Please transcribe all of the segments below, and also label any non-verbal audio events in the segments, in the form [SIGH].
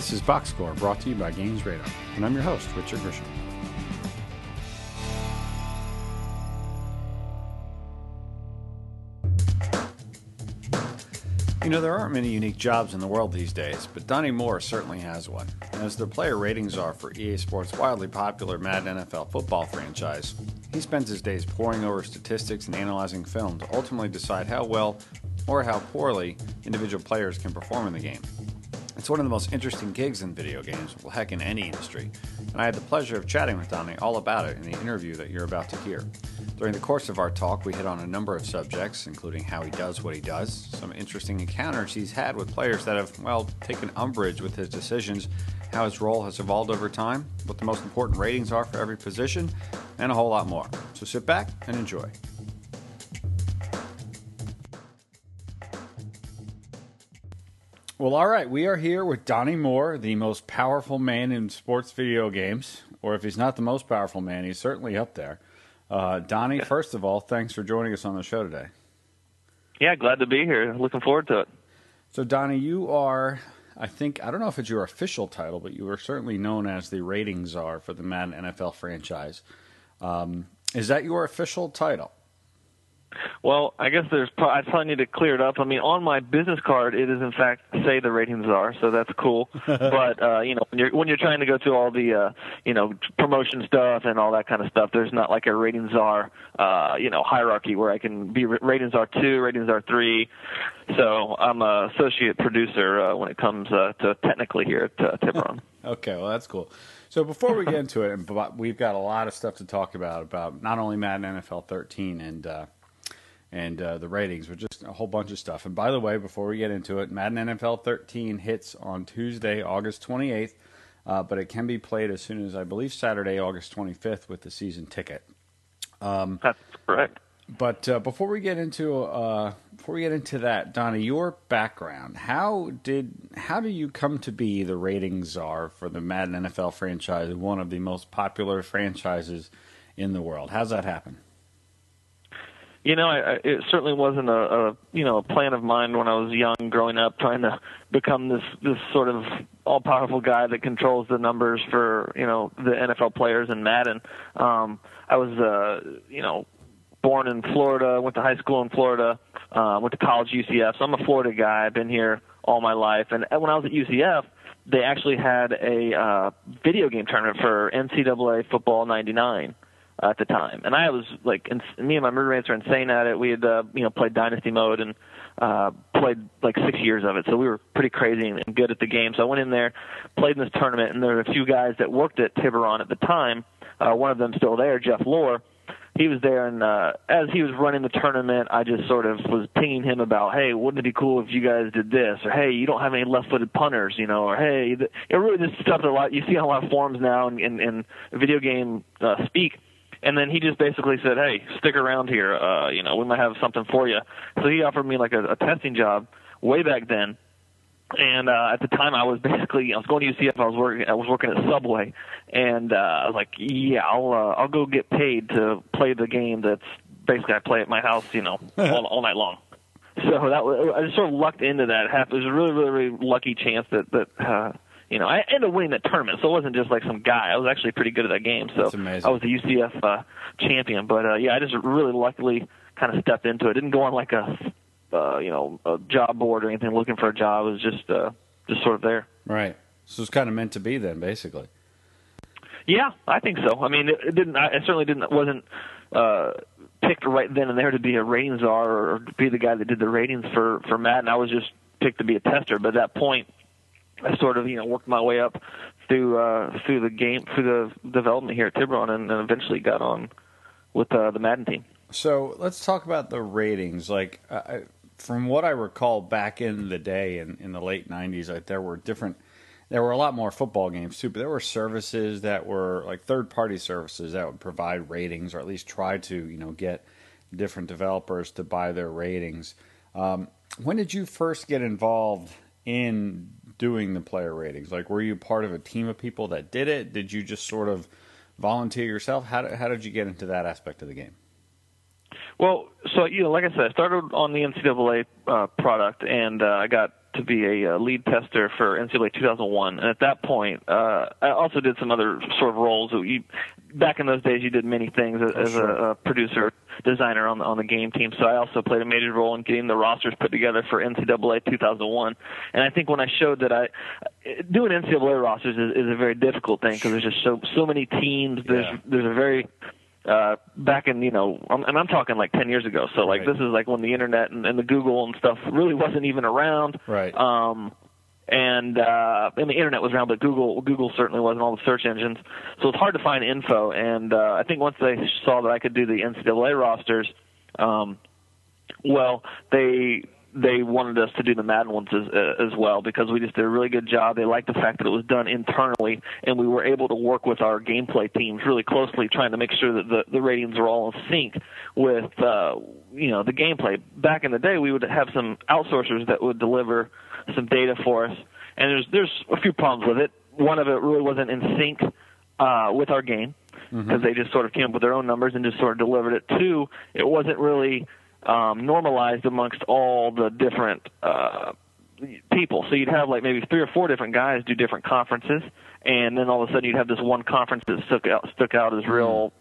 This is Box Score brought to you by Games Radar, and I'm your host, Richard Grisham. You know, there aren't many unique jobs in the world these days, but Donnie Moore certainly has one. As the player ratings are for EA Sports' wildly popular Madden NFL football franchise, he spends his days poring over statistics and analyzing film to ultimately decide how well or how poorly individual players can perform in the game. It's one of the most interesting gigs in video games, well, heck, in any industry, and I had the pleasure of chatting with Donnie all about it in the interview that you're about to hear. During the course of our talk, we hit on a number of subjects, including how he does what he does, some interesting encounters he's had with players that have, well, taken umbrage with his decisions, how his role has evolved over time, what the most important ratings are for every position, and a whole lot more. So sit back and enjoy. Well, all right, we are here with Donnie Moore, the most powerful man in sports video games, or if he's not the most powerful man, he's certainly up there. Uh, Donnie, first of all, thanks for joining us on the show today. Yeah, glad to be here. Looking forward to it. So, Donnie, you are, I think, I don't know if it's your official title, but you are certainly known as the ratings czar for the Madden NFL franchise. Um, is that your official title? Well, I guess there's. I probably need to clear it up. I mean, on my business card, it is in fact say the ratings are, so that's cool. [LAUGHS] but uh, you know, when you're when you're trying to go through all the uh, you know promotion stuff and all that kind of stuff, there's not like a ratings are uh, you know hierarchy where I can be ratings are two, ratings are three. So I'm a associate producer uh, when it comes uh, to technically here at uh, Tiburon. [LAUGHS] okay, well that's cool. So before we get into it, [LAUGHS] and we've got a lot of stuff to talk about about not only Madden NFL 13 and. Uh, and uh, the ratings were just a whole bunch of stuff. And by the way, before we get into it, Madden NFL 13 hits on Tuesday, August 28th, uh, but it can be played as soon as I believe Saturday, August 25th, with the season ticket. Um, That's correct. But uh, before we get into uh, before we get into that, Donnie, your background how did how do you come to be the ratings czar for the Madden NFL franchise, one of the most popular franchises in the world? How's that happen? You know, I, it certainly wasn't a, a you know a plan of mine when I was young, growing up, trying to become this this sort of all powerful guy that controls the numbers for you know the NFL players in Madden. Um, I was uh, you know born in Florida, went to high school in Florida, uh, went to college UCF. So I'm a Florida guy. I've been here all my life, and when I was at UCF, they actually had a uh, video game tournament for NCAA football '99 at the time. And I was like, and me and my roommates were insane at it. We had, uh, you know, played Dynasty mode and uh, played like six years of it. So we were pretty crazy and good at the game. So I went in there, played in this tournament, and there were a few guys that worked at Tiburon at the time. Uh, one of them still there, Jeff Lohr. He was there, and uh, as he was running the tournament, I just sort of was pinging him about, hey, wouldn't it be cool if you guys did this, or hey, you don't have any left-footed punters, you know, or hey, it really this stuff a lot you see on a lot of forums now in, in, in video game uh, speak and then he just basically said, "Hey, stick around here. Uh, you know, we might have something for you." So he offered me like a, a testing job way back then. And uh, at the time, I was basically I was going to UCF. I was working I was working at Subway, and uh, I was like, "Yeah, I'll uh, I'll go get paid to play the game that's basically I play at my house, you know, all, all night long." So that was, I just sort of lucked into that. Half it was a really really, really lucky chance that that. Uh, you know, I ended up winning that tournament, so it wasn't just like some guy. I was actually pretty good at that game, so I was the UCF uh, champion. But uh, yeah, I just really luckily kind of stepped into it. Didn't go on like a, uh, you know, a job board or anything looking for a job. It was just, uh, just sort of there. Right. So it's kind of meant to be then, basically. Yeah, I think so. I mean, it, it didn't. I certainly didn't. wasn't uh, picked right then and there to be a ratings czar or to be the guy that did the ratings for for Madden. I was just picked to be a tester. But at that point, I sort of you know worked my way up through uh, through the game through the development here at Tiburon, and, eventually got on with uh, the Madden team. So let's talk about the ratings. Like from what I recall back in the day in, in the late '90s, like there were different. There were a lot more football games too, but there were services that were like third-party services that would provide ratings, or at least try to, you know, get different developers to buy their ratings. Um, when did you first get involved in doing the player ratings? Like, were you part of a team of people that did it? Did you just sort of volunteer yourself? How did, how did you get into that aspect of the game? Well, so you know, like I said, I started on the NCAA uh, product, and uh, I got to be a uh, lead tester for NCAA 2001. And at that point, uh, I also did some other sort of roles. You, back in those days, you did many things as, as a, a producer, designer on the, on the game team. So I also played a major role in getting the rosters put together for NCAA 2001. And I think when I showed that I doing NCAA rosters is, is a very difficult thing because there's just so so many teams. There's yeah. there's a very uh back in you know I'm, and I'm talking like 10 years ago so like right. this is like when the internet and, and the Google and stuff really wasn't even around right um and uh and the internet was around but Google Google certainly wasn't all the search engines so it's hard to find info and uh I think once they saw that I could do the NCAA rosters um well they they wanted us to do the Madden ones as, uh, as well because we just did a really good job. They liked the fact that it was done internally, and we were able to work with our gameplay teams really closely, trying to make sure that the, the ratings are all in sync with uh, you know the gameplay. Back in the day, we would have some outsourcers that would deliver some data for us, and there's there's a few problems with it. One of it really wasn't in sync uh, with our game because mm-hmm. they just sort of came up with their own numbers and just sort of delivered it. Two, it wasn't really um, normalized amongst all the different uh, people. So you'd have like maybe three or four different guys do different conferences, and then all of a sudden you'd have this one conference that stuck out stuck out as real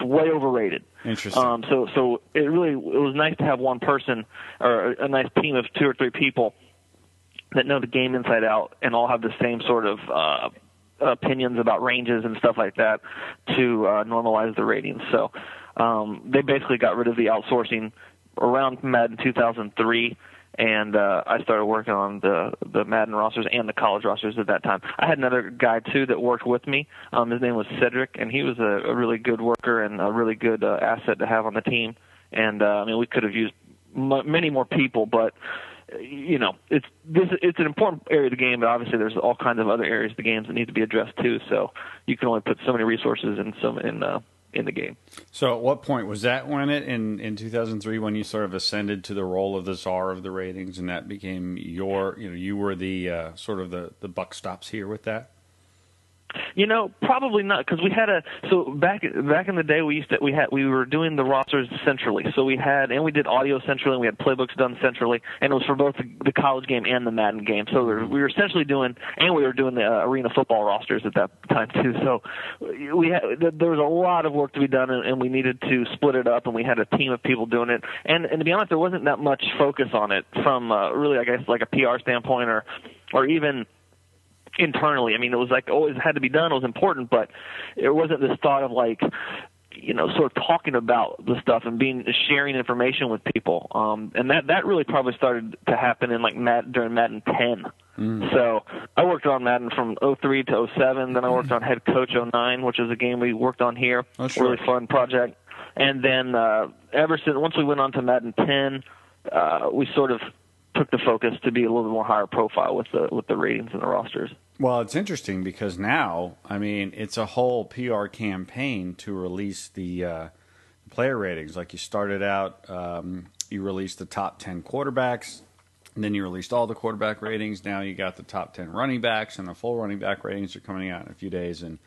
way overrated. Interesting. Um, so so it really it was nice to have one person or a nice team of two or three people that know the game inside out and all have the same sort of uh, opinions about ranges and stuff like that to uh, normalize the ratings. So um, they basically got rid of the outsourcing around Madden 2003, and uh, I started working on the the Madden rosters and the college rosters at that time. I had another guy too that worked with me. Um, his name was Cedric, and he was a, a really good worker and a really good uh, asset to have on the team. And uh, I mean, we could have used m- many more people, but you know, it's this it's an important area of the game, but obviously there's all kinds of other areas of the games that need to be addressed too. So you can only put so many resources in some in uh, in the game. So, at what point was that when it in in 2003 when you sort of ascended to the role of the czar of the ratings, and that became your you know you were the uh, sort of the the buck stops here with that? You know, probably not because we had a so back back in the day we used to we had we were doing the rosters centrally. So we had and we did audio centrally and we had playbooks done centrally and it was for both the, the college game and the Madden game. So we were, we were essentially doing and we were doing the uh, arena football rosters at that time too. So we had there was a lot of work to be done and, and we needed to split it up and we had a team of people doing it. And and to be honest, there wasn't that much focus on it from uh, really I guess like a PR standpoint or or even internally. I mean, it was like always had to be done. It was important, but it wasn't this thought of like you know sort of talking about the stuff and being sharing information with people um and that that really probably started to happen in like Matt during Madden 10 mm. so I worked on Madden from 03 to 07 then I worked on head coach 09 which is a game we worked on here oh, sure. really fun project and then uh ever since once we went on to Madden 10 uh we sort of took the focus to be a little bit more higher profile with the with the ratings and the rosters well, it's interesting because now, I mean, it's a whole PR campaign to release the uh, player ratings. Like you started out, um, you released the top 10 quarterbacks, then you released all the quarterback ratings. Now you got the top 10 running backs, and the full running back ratings are coming out in a few days. And,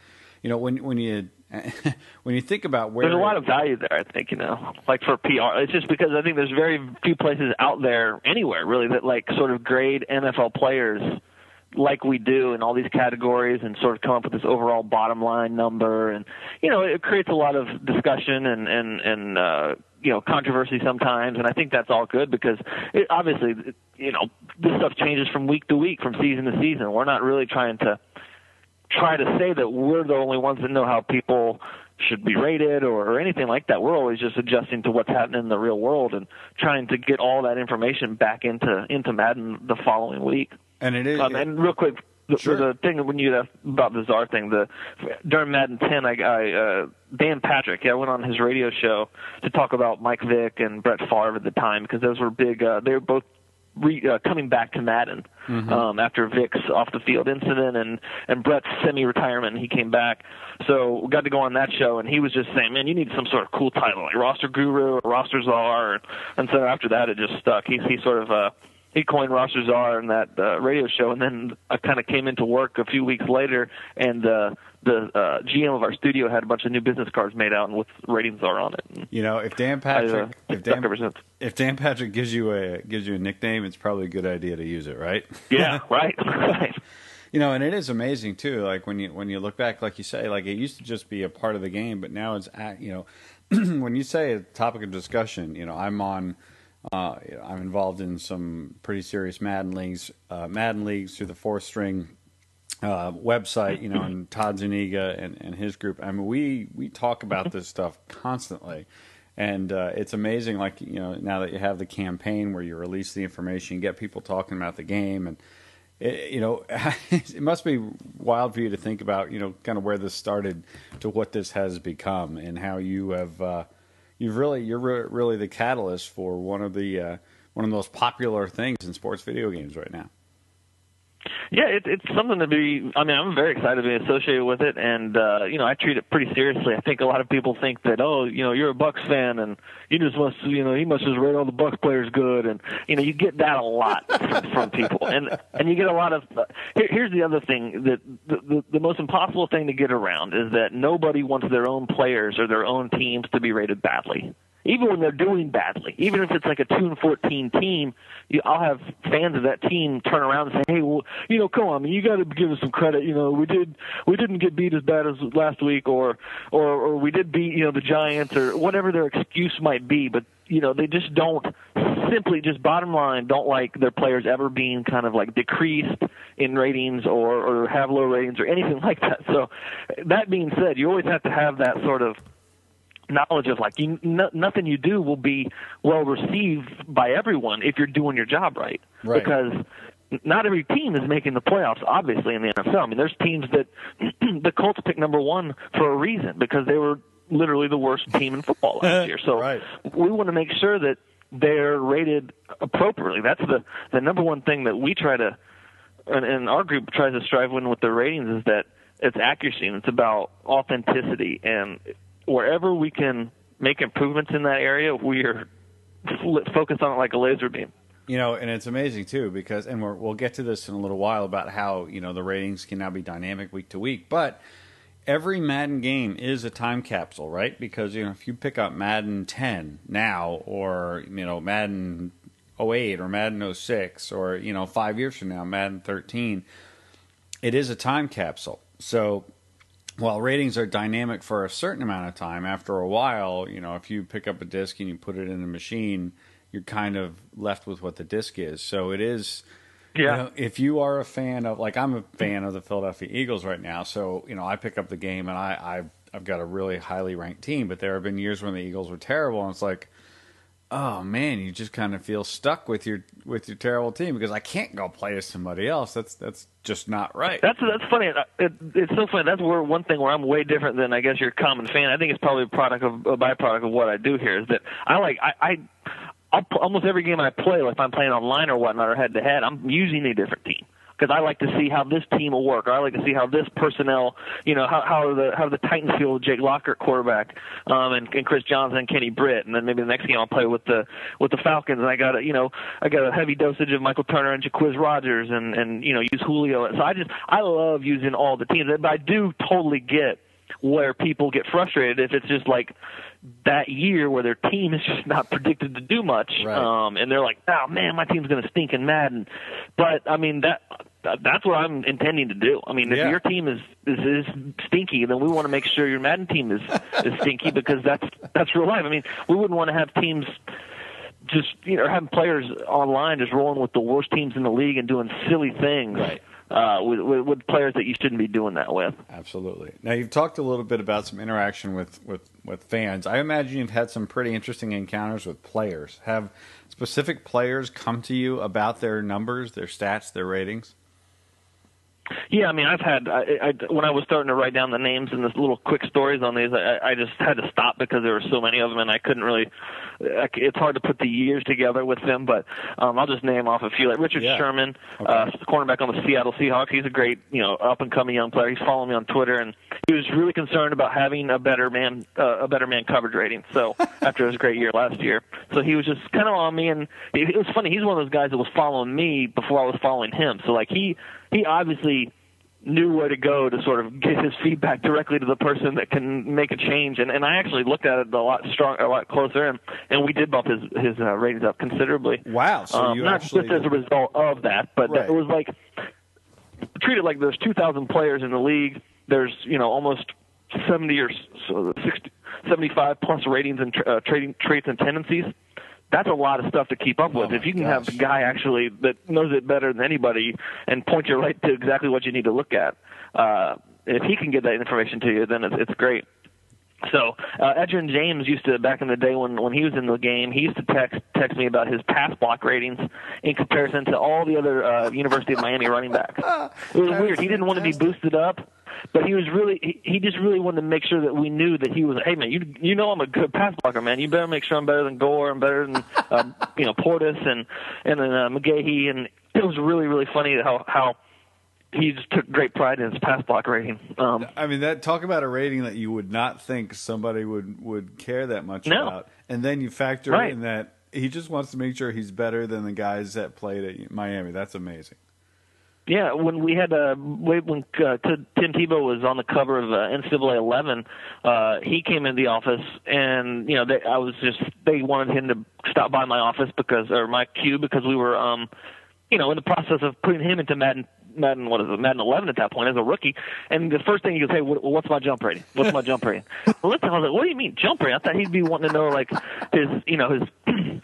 you know, when, when you. [LAUGHS] when you think about where there's a lot of value there, I think you know, like for PR, it's just because I think there's very few places out there anywhere really that like sort of grade NFL players like we do in all these categories and sort of come up with this overall bottom line number. And you know it creates a lot of discussion and and and uh you know controversy sometimes. And I think that's all good because it, obviously you know this stuff changes from week to week from season to season. We're not really trying to try to say that we're the only ones that know how people should be rated or, or anything like that. We're always just adjusting to what's happening in the real world and trying to get all that information back into into Madden the following week. And it is. Um, and real quick, the, sure. the thing when you asked about the czar thing, the during Madden 10, I, I uh, Dan Patrick, yeah, I went on his radio show to talk about Mike Vick and Brett Favre at the time because those were big. Uh, they were both re, uh, coming back to Madden mm-hmm. um, after Vick's off the field incident and and Brett's semi-retirement. He came back, so we got to go on that show, and he was just saying, "Man, you need some sort of cool title like roster guru or roster czar." And, and so after that, it just stuck. He he sort of uh, he coined roster czar in that uh, radio show, and then I kind of came into work a few weeks later, and uh, the uh, GM of our studio had a bunch of new business cards made out and with ratings are on it. And You know, if Dan Patrick, I, uh, if Dan, if Dan Patrick gives you a gives you a nickname, it's probably a good idea to use it, right? [LAUGHS] Yeah, right, [LAUGHS] right. You know, and it is amazing too. Like when you when you look back, like you say, like it used to just be a part of the game, but now it's at, you know, [CLEARS THROAT] when you say a topic of discussion, you know, I'm on. Uh, I'm involved in some pretty serious Madden leagues, uh, Madden leagues through the fourth string uh, website, you know, and Todd Zuniga and, and his group. I mean, we we talk about this stuff constantly, and uh, it's amazing. Like you know, now that you have the campaign where you release the information, get people talking about the game, and it, you know, [LAUGHS] it must be wild for you to think about, you know, kind of where this started to what this has become, and how you have uh, you've really you're re- really the catalyst for one of the uh, one of the most popular things in sports video games right now. Yeah, it, it's something to be. I mean, I'm very excited to be associated with it, and uh, you know, I treat it pretty seriously. I think a lot of people think that, oh, you know, you're a Bucs fan, and you just must, you know, he must just rate all the Bucs players good, and you know, you get that a lot from [LAUGHS] from people, and and you get a lot of. Uh, here, here's the other thing that the, the the most impossible thing to get around is that nobody wants their own players or their own teams to be rated badly even when they're doing badly, even if it's like a two and fourteen team, you, I'll have fans of that team turn around and say, "Hey, well, you know, come on, I mean, you got to give us some credit. You know, we did we didn't get beat as bad as last week, or or or we did beat you know the Giants, or whatever their excuse might be, but." You know, they just don't simply just bottom line don't like their players ever being kind of like decreased in ratings or or have low ratings or anything [LAUGHS] like that. So that being said, you always have to have that sort of knowledge of like you, no, nothing you do will be well received by everyone if you're doing your job right. Right. Because not every team is making the playoffs. Obviously, in the NFL, I mean, there's teams that [CLEARS THROAT] the Colts picked number one for a reason because they were literally the worst team in football last [LAUGHS] year. So Right. we want to make sure that they're rated appropriately. That's the the number one thing that we try to, and, and our group tries to strive with with the ratings is that it's accuracy and it's about authenticity and wherever we can make improvements in that area, we are focused on it like a laser beam. You know, and it's amazing too because, and we're, we'll get to this in a little while about how you know the ratings can now be dynamic week to week. But every Madden game is a time capsule, right? Because you know if you pick up Madden 10 now, or you know Madden 08 or Madden 06, or you know five years from now Madden 13, it is a time capsule. So while ratings are dynamic for a certain amount of time, after a while, you know, if you pick up a disc and you put it in a machine, you're kind of left with what the disc is. So it is. You Yeah. know, if you are a fan of, like, I'm a fan of the Philadelphia Eagles right now, so you know, I pick up the game and I, I've I've got a really highly ranked team, but there have been years when the Eagles were terrible, and it's like, oh man, you just kind of feel stuck with your with your terrible team because I can't go play as somebody else. That's that's just not right. That's that's funny. It, it, it's so funny. That's where one thing where I'm way different than I guess your common fan. I think it's probably a product of a byproduct of what I do here is that I like I. I I'll, almost every game I play, like if I'm playing online or whatnot or head to head, I'm using a different team because I like to see how this team will work, or I like to see how this personnel, you know, how how the how the Titans feel with Jake Locker quarterback, um, and, and Chris Johnson and Kenny Britt, and then maybe the next game I'll play with the with the Falcons, and I got a you know I got a heavy dosage of Michael Turner and Jacquizz Rodgers, and and you know use Julio. So I just I love using all the teams, but I do totally get where people get frustrated if it's just like that year where their team is just not predicted to do much, Right. um, and they're like, "Oh man, my team's going to stink in Madden." But I mean that that's what I'm intending to do. I mean, if Yeah. your team is, is is stinky, then we want to make sure your Madden team is is stinky because that's that's real life. I mean, we wouldn't want to have teams just you know having players online just rolling with the worst teams in the league and doing silly things Right. Uh, with, with with players that you shouldn't be doing that with. Absolutely. Now you've talked a little bit about some interaction with, with, with fans. I imagine you've had some pretty interesting encounters with players. Have specific players come to you about their numbers, their stats, their ratings? Yeah, I mean, I've had I, I, when I was starting to write down the names and the little quick stories on these, I, I just had to stop because there were so many of them, and I couldn't really. I c- It's hard to put the years together with them, but um, I'll just name off a few. Like Richard Yeah. Sherman, Okay. uh, cornerback on the Seattle Seahawks. He's a great, you know, up and coming young player. He's following me on Twitter, and he was really concerned about having a better man uh, a better man coverage rating. So [LAUGHS] after his great year last year, so he was just kind of on me, and it, it was funny. He's one of those guys that was following me before I was following him. So like he he obviously knew where to go to sort of get his feedback directly to the person that can make a change. And and I actually looked at it a lot strong, a lot closer, and and we did bump his his uh, ratings up considerably. Wow! So um, you not actually just as a result of that, but Right. it was like treated like there's 2,000 players in the league. There's you know almost 70 or so 60, 75 plus ratings and tra- uh, trading traits and tendencies. That's a lot of stuff to keep up with. Oh if you can gosh. have a guy actually that knows it better than anybody and point you right to exactly what you need to look at, uh, if he can get that information to you, then it's, it's great. So uh, Edgerrin James used to back in the day when when he was in the game, he used to text text me about his pass block ratings in comparison to all the other uh, University of Miami running backs. [LAUGHS] It was weird. He didn't want to be boosted up, but he was really he, he just really wanted to make sure that we knew that he was. Hey man, you you know I'm a good pass blocker, man. You better make sure I'm better than Gore and better than uh, [LAUGHS] you know Portis and and then uh, McGahee. And it was really really funny how how he just took great pride in his pass block rating. Um, I mean, that talk about a rating that you would not think somebody would would care that much No. about, and then you factor Right. in that he just wants to make sure he's better than the guys that played at Miami. That's amazing. Yeah, when we had uh, when uh, Tim Tebow was on the cover of uh, NCAA 11, uh, he came in the office, and you know, they, I was just they wanted him to stop by my office because or my cube because we were, um, you know, in the process of putting him into Madden. Madden, what is it? Madden 11 at that point as a rookie, and the first thing he goes, "Hey, what, what's my jump rating? What's my jump rating?" [LAUGHS] well, listen, I was like, "What do you mean jump rating?" I thought he'd be wanting to know like his, you know, his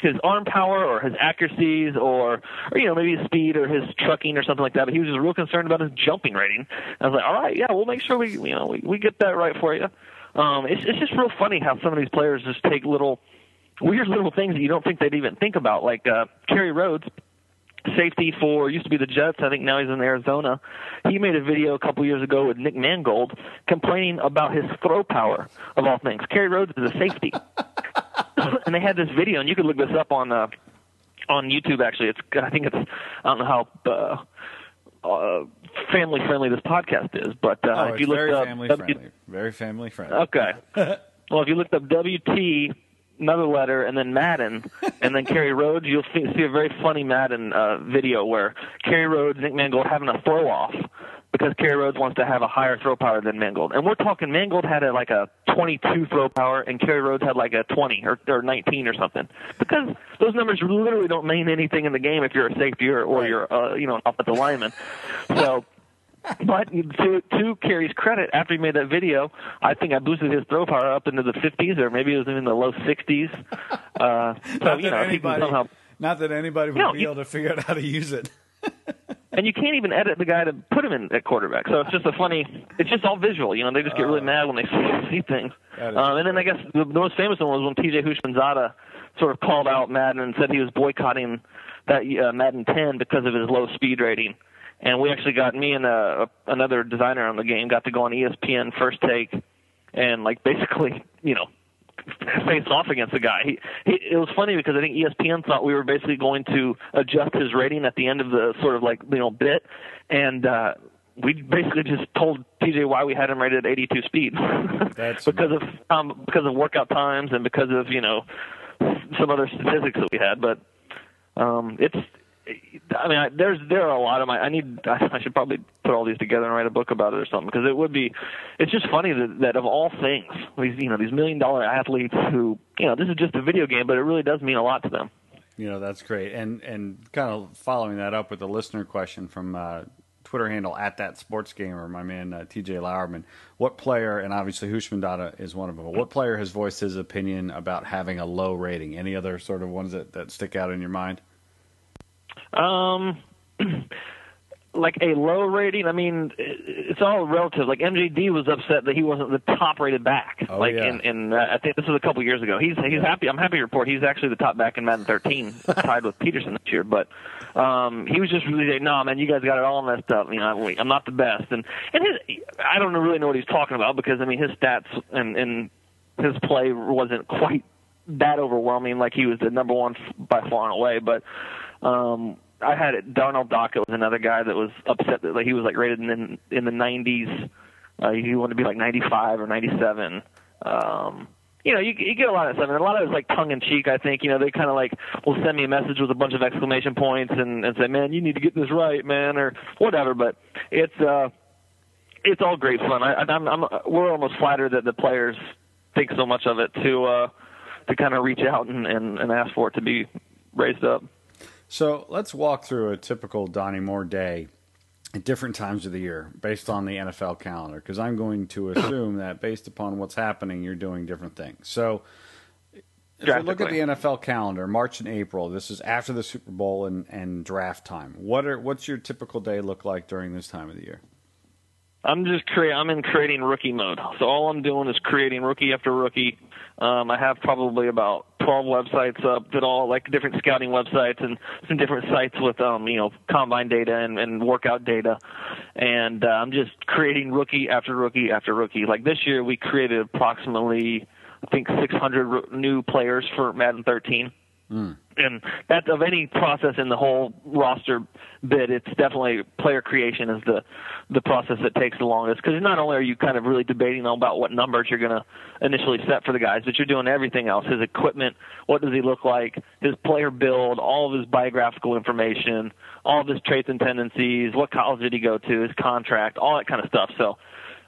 his arm power or his accuracies or, or you know, maybe his speed or his trucking or something like that. But he was just real concerned about his jumping rating. I was like, "All right, yeah, we'll make sure we, you know, we we get that right for you." Um, it's it's just real funny how some of these players just take little weird little things that you don't think they'd even think about, like uh, Kerry Rhodes safety for used to be the Jets. I think now he's in Arizona. He made a video a couple years ago with Nick Mangold complaining about his throw power of all things. Kerry Rhodes is a safety, [LAUGHS] [LAUGHS] and they had this video, and you could look this up on uh, on YouTube. Actually, it's I think it's I don't know how. Uh, uh, family friendly this podcast is, but uh, Oh, if it's you look very up family W- friendly. Very family friendly. Okay. [LAUGHS] well, if you looked up WT, another letter, and then Madden, and then Kerry Rhodes, you'll see, see a very funny Madden uh, video where Kerry Rhodes, Nick Mangold having a throw off because Kerry Rhodes wants to have a higher throw power than Mangold. And we're talking Mangold had a, like a 22 throw power, and Kerry Rhodes had like a 20 or, or 19 or something. Because those numbers literally don't mean anything in the game if you're a safety or, or you're uh, you know an offensive lineman. So. But to to Kerry's credit, after he made that video, I think I boosted his throw power up into the 50s, or maybe it was in the low 60s. Uh, [LAUGHS] so Not you know, if he can anybody, somehow, not that anybody would No, be able to figure out how to use it. [LAUGHS] and you can't even edit the guy to put him in at quarterback. So it's just a funny. It's just all visual. You know, they just get really Uh, mad when they see, [LAUGHS] see things. Um, and then I guess the, the most famous one was when T.J. Houshmandzadeh sort of called out Madden and said he was boycotting that uh, Madden 10 because of his low speed rating. And we actually got me and uh, another designer on the game got to go on ESPN First Take and like basically, you know, [LAUGHS] face off against the guy. He, he it was funny because I think ESPN thought we were basically going to adjust his rating at the end of the sort of like you know bit, and uh, we basically just told TJ why we had him rated at 82 speed [LAUGHS] That's because of um, because of workout times and because of you know some other statistics that we had, but um, it's. I mean, I, there's there are a lot of my. I need. [LAUGHS] I, should probably put all these together and write a book about it or something because it would be. It's just funny that that of all things, these you know these million dollar athletes who you know this is just a video game, but it really does mean a lot to them. You know, that's great. And and kind of following that up with the listener question from uh, Twitter handle at that sports gamer, my man uh, TJ Lauerman. What player, and obviously Houshmandzadeh is one of them, what player has voiced his opinion about having a low rating? Any other sort of ones that, that stick out in your mind? Um, [CLEARS THROAT] like a low rating. I mean, it's all relative. Like MJD was upset that he wasn't the top rated back. Oh, like, yeah. and, and uh, I think this was a couple years ago. He's he's happy. I'm happy to report he's actually the top back in Madden 13, [LAUGHS] tied with Peterson this year. But um, he was just really saying, "No, man, you guys got it all messed up. You know, I'm- I'm not the best." And and his, I don't really know what he's talking about because I mean his stats and and his play wasn't quite that overwhelming. Like he was the number one f- by far and away, but. Um, I had it. Darnell Dockett was another guy that was upset that like, he was like rated in in the 90s Uh, you want to be like 95 or 97. Um, you know, you, you get a lot of stuff, and a lot of it's like tongue in cheek. I think you know they kind of like will send me a message with a bunch of exclamation points and, and say, "Man, you need to get this right, man," or whatever. But it's uh, it's all great fun. I, I'm, I'm we're almost flattered that the players think so much of it to uh, to kind of reach out and, and, and ask for it to be raised up. So let's walk through a typical Donnie Moore day at different times of the year based on the NFL calendar because I'm going to [COUGHS] assume that based upon what's happening, you're doing different things. So, if we look at the NFL calendar, March and April, this is after the Super Bowl and, and draft time. What are what's your typical day look like during this time of the year? I'm just create. I'm in creating rookie mode. So all I'm doing is creating rookie after rookie. Um, I have probably about 12 websites up that all like different scouting websites and some different sites with um, you know combine data and, and workout data, and uh, I'm just creating rookie after rookie after rookie. Like this year, we created approximately I think 600 new players for Madden 13. Mm. And that of any process in the whole roster bit, it's definitely player creation is the the process that takes the longest because not only are you kind of really debating about what numbers you're going to initially set for the guys, but you're doing everything else: his equipment, what does he look like, his player build, all of his biographical information, all of his traits and tendencies, what college did he go to, his contract, all that kind of stuff. So,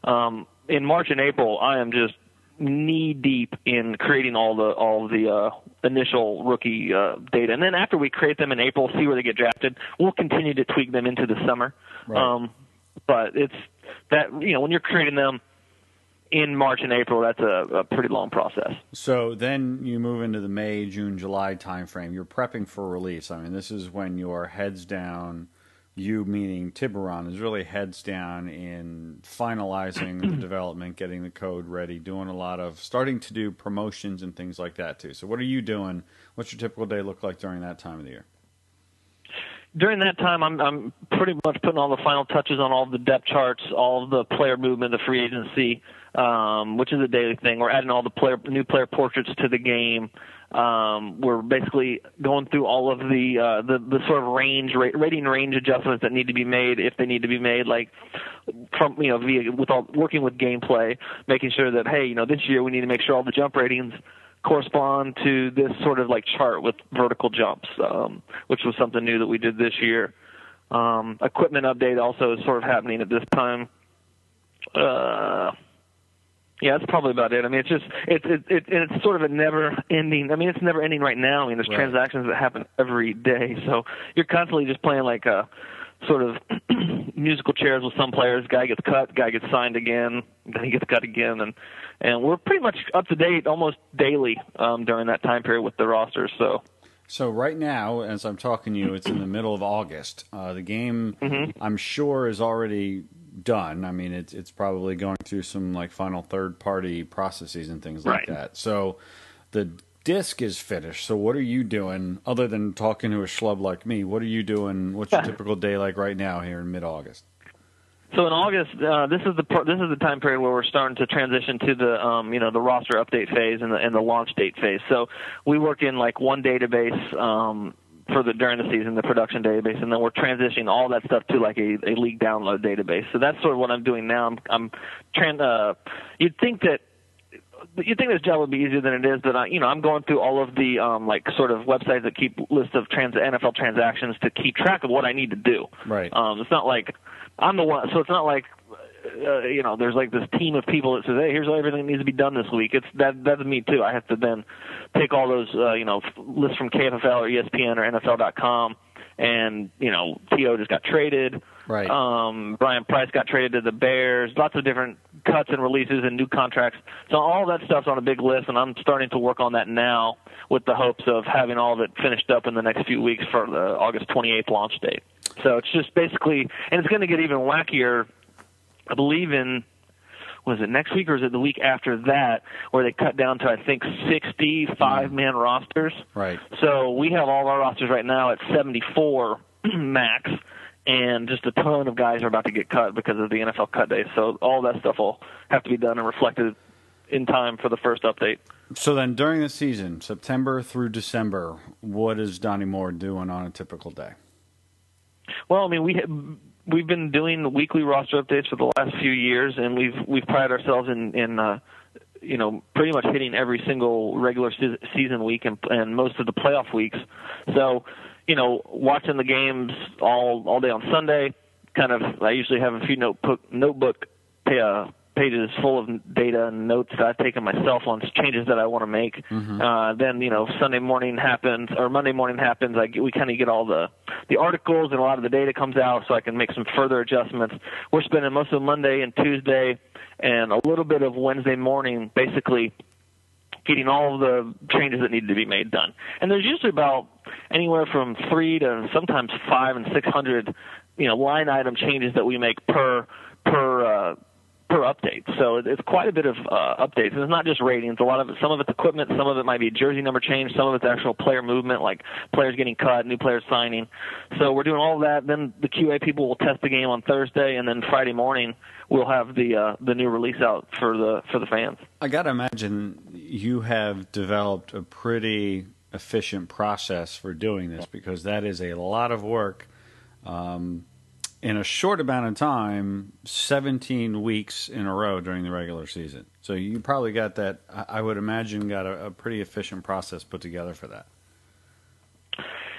um, in March and April, I am just knee deep in creating all the all the uh, initial rookie uh, data, and then after we create them in April, see where they get drafted. We'll continue to tweak them into the summer. Right. Um, but it's that you know when you're creating them in March and April, that's a, a, pretty long process. So then you move into the May, June, July timeframe. You're prepping for release. I mean, this is when your heads down you meaning Tiburon is really heads down in finalizing the [CLEARS THROAT] development, getting the code ready, doing a lot of starting to do promotions and things like that too. So what are you doing? What's your typical day look like during that time of the year? During that time, I'm I'm pretty much putting all the final touches on all the depth charts, all the player movement, the free agency, um, which is a daily thing. We're adding all the player new player portraits to the game. Um, we're basically going through all of the uh, the, the sort of range rating range adjustments that need to be made if they need to be made, like from you know via with all working with gameplay, making sure that hey you know this year we need to make sure all the jump ratings correspond to this sort of like chart with vertical jumps, um, which was something new that we did this year. Um, equipment update also is sort of happening at this time. Uh, yeah, that's probably about it. I mean, it's just it's it, it it's sort of a never ending. I mean, it's never ending right now. I mean, there's right. transactions that happen every day, so you're constantly just playing like a sort of [CLEARS THROAT] musical chairs with some players. Guy gets cut, guy gets signed again, then he gets cut again, and and we're pretty much up to date almost daily um, during that time period with the rosters. So. So right now, as I'm talking to you, it's in the middle of August. Uh, the game, mm-hmm. I'm sure, is already done. I mean, it's it's probably going through some like final third party processes and things like right. that. So the disc is finished. So what are you doing other than talking to a schlub like me? What are you doing? What's your [LAUGHS] typical day like right now here in mid August? So in August, uh, this is the this is the time period where we're starting to transition to the um, you know the roster update phase and the and the launch date phase. So we work in like one database um, for the during the season, the production database, and then we're transitioning all that stuff to like a, a league download database. So that's sort of what I'm doing now. I'm, I'm trying. Uh, you'd think that you'd think this job would be easier than it is, but I, you know, I'm going through all of the um, like sort of websites that keep lists of trans NFL transactions to keep track of what I need to do. Right. Um, it's not like I'm the one, so it's not like uh, you know, there's like this team of people that says, "Hey, here's everything that needs to be done this week." It's that that's me too. I have to then take all those, uh, you know, lists from KFFL or ESPN or NFL.com, and you know, To just got traded. Right. Um, Brian Price got traded to the Bears. Lots of different cuts and releases and new contracts. So all that stuff's on a big list, and I'm starting to work on that now with the hopes of having all of it finished up in the next few weeks for the August 28th launch date. So it's just basically, and it's going to get even wackier I believe in was it next week or is it the week after that where they cut down to I think 65 mm. man rosters. Right. So we have all our rosters right now at 74 [CLEARS THROAT] max and just a ton of guys are about to get cut because of the NFL cut day. So all that stuff will have to be done and reflected in time for the first update. So then during the season, September through December, what is Donnie Moore doing on a typical day? Well, I mean, we we've been doing weekly roster updates for the last few years, and we've we've prided ourselves in in uh, you know pretty much hitting every single regular se- season week and and most of the playoff weeks. So you know watching the games all all day on Sunday. Kind of, I usually have a few notebook notebook uh, pages full of data and notes that I've taken myself on changes that I want to make. Mm-hmm. Uh, then you know Sunday morning happens or Monday morning happens. I get, we kind of get all the the articles and a lot of the data comes out, so I can make some further adjustments. We're spending most of Monday and Tuesday and a little bit of Wednesday morning, basically getting all the changes that need to be made done. And there's usually about anywhere from three to sometimes five and six hundred, you know, line item changes that we make per per uh, per update. So it's quite a bit of uh, updates. And it's not just ratings. A lot of it, some of it's equipment, some of it might be jersey number change, some of it's actual player movement, like players getting cut, new players signing. So we're doing all that. Then the QA people will test the game on Thursday, and then Friday morning we'll have the uh, the new release out for the for the fans. I got to imagine you have developed a pretty efficient process for doing this because that is a lot of work. Um, in a short amount of time, 17 weeks in a row during the regular season. So you probably got that, I would imagine, got a, a pretty efficient process put together for that.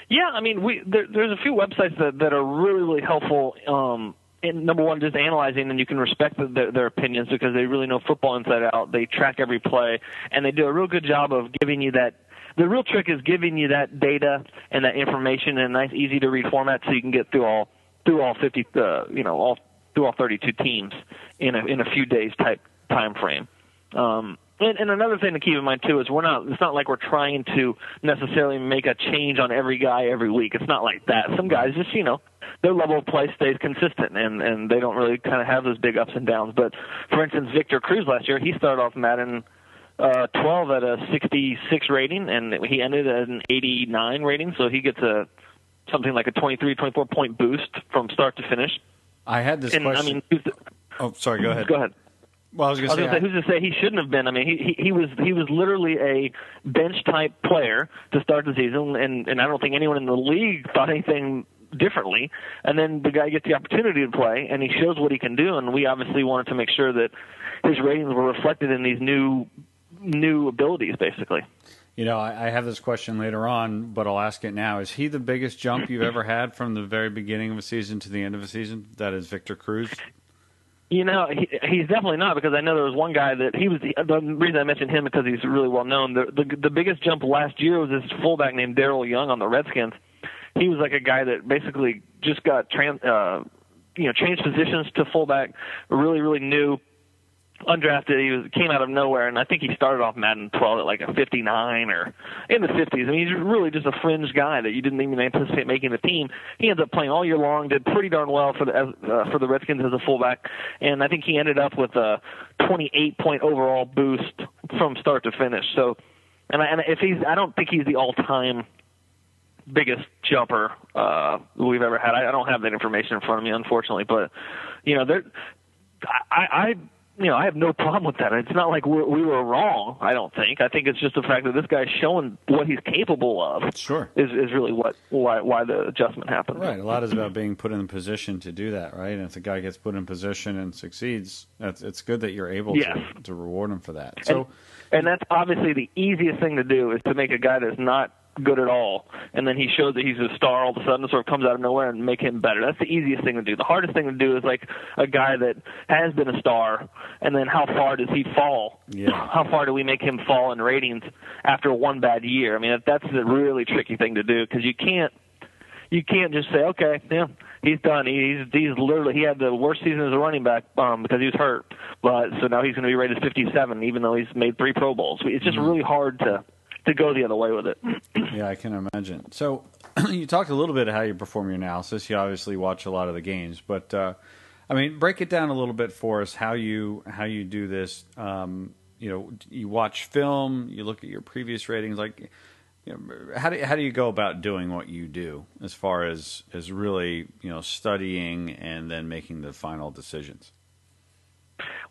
Yeah, I mean, we there, there's a few websites that, that are really, really helpful. Um, number one, just analyzing, and you can respect the, their, their opinions because they really know football inside out. They track every play, and they do a real good job of giving you that the real trick is giving you that data and that information in a nice, easy to read format, so you can get through all through all 50, uh, you know, all through all 32 teams in a in a few days type time frame. Um, and, and another thing to keep in mind too is we're not. It's not like we're trying to necessarily make a change on every guy every week. It's not like that. Some guys just you know their level of play stays consistent and and they don't really kind of have those big ups and downs. But for instance, Victor Cruz last year he started off Madden uh, 12 at a 66 rating and he ended at an 89 rating, so he gets a something like a 23, 24 point boost from start to finish. I had this and, question. I mean, the, oh, sorry. Go ahead. Go ahead. Well, I was going to say, say, who's to say he shouldn't have been? I mean, he, he he was he was literally a bench type player to start the season, and and I don't think anyone in the league thought anything differently. And then the guy gets the opportunity to play, and he shows what he can do. And we obviously wanted to make sure that his ratings were reflected in these new new abilities, basically. You know, I, I, have this question later on, but I'll ask it now. Is he the biggest jump you've ever [CLEARS THROAT] had from the very beginning of a season to the end of a season? That is Victor Cruz? You know, he, he's definitely not because I know there was one guy that he was the, the reason I mentioned him because he's really well known. The, the the biggest jump last year was this fullback named Darrel Young on the Redskins. He was like a guy that basically just got trans, uh, you know, changed positions to fullback, really really new undrafted. He was came out of nowhere, and I think he started off Madden 12 at like a 59 or in the 50s. I mean, he's really just a fringe guy that you didn't even anticipate making the team. He ends up playing all year long, did pretty darn well for the uh, for the Redskins as a fullback, and I think he ended up with a 28 point overall boost from start to finish. So, and, I, and if he's, I don't think he's the all time biggest jumper uh we've ever had. I, I don't have that information in front of me, unfortunately, but you know, there. I, I you know, I have no problem with that. It's not like we're, we were wrong. I don't think. I think it's just the fact that this guy's showing what he's capable of. Sure, is is really what why why the adjustment happened. Right. A lot is about being put in a position to do that. Right. And if the guy gets put in position and succeeds, that's it's good that you're able yes. to to reward him for that. So, and, and that's obviously the easiest thing to do is to make a guy that's not good at all, and then he shows that he's a star all of a sudden, sort of comes out of nowhere and make him better. That's the easiest thing to do. The hardest thing to do is like a guy that has been a star, and then how far does he fall? Yeah. How far do we make him fall in ratings after one bad year? I mean, that's the really tricky thing to do because you can't you can't just say, okay, yeah, he's done. He's he's literally he had the worst season as a running back um, because he was hurt, but so now he's going to be rated 57, even though he's made three Pro Bowls. It's just mm-hmm. really hard to to go the other way with it. [CLEARS THROAT] yeah, I can imagine. So [CLEARS THROAT] you talked a little bit of how you perform your analysis. You obviously watch a lot of the games, but uh, I mean, break it down a little bit for us. How you how you do this? Um, you know, you watch film. You look at your previous ratings. Like, you know, how do how do you go about doing what you do as far as as really you know studying and then making the final decisions?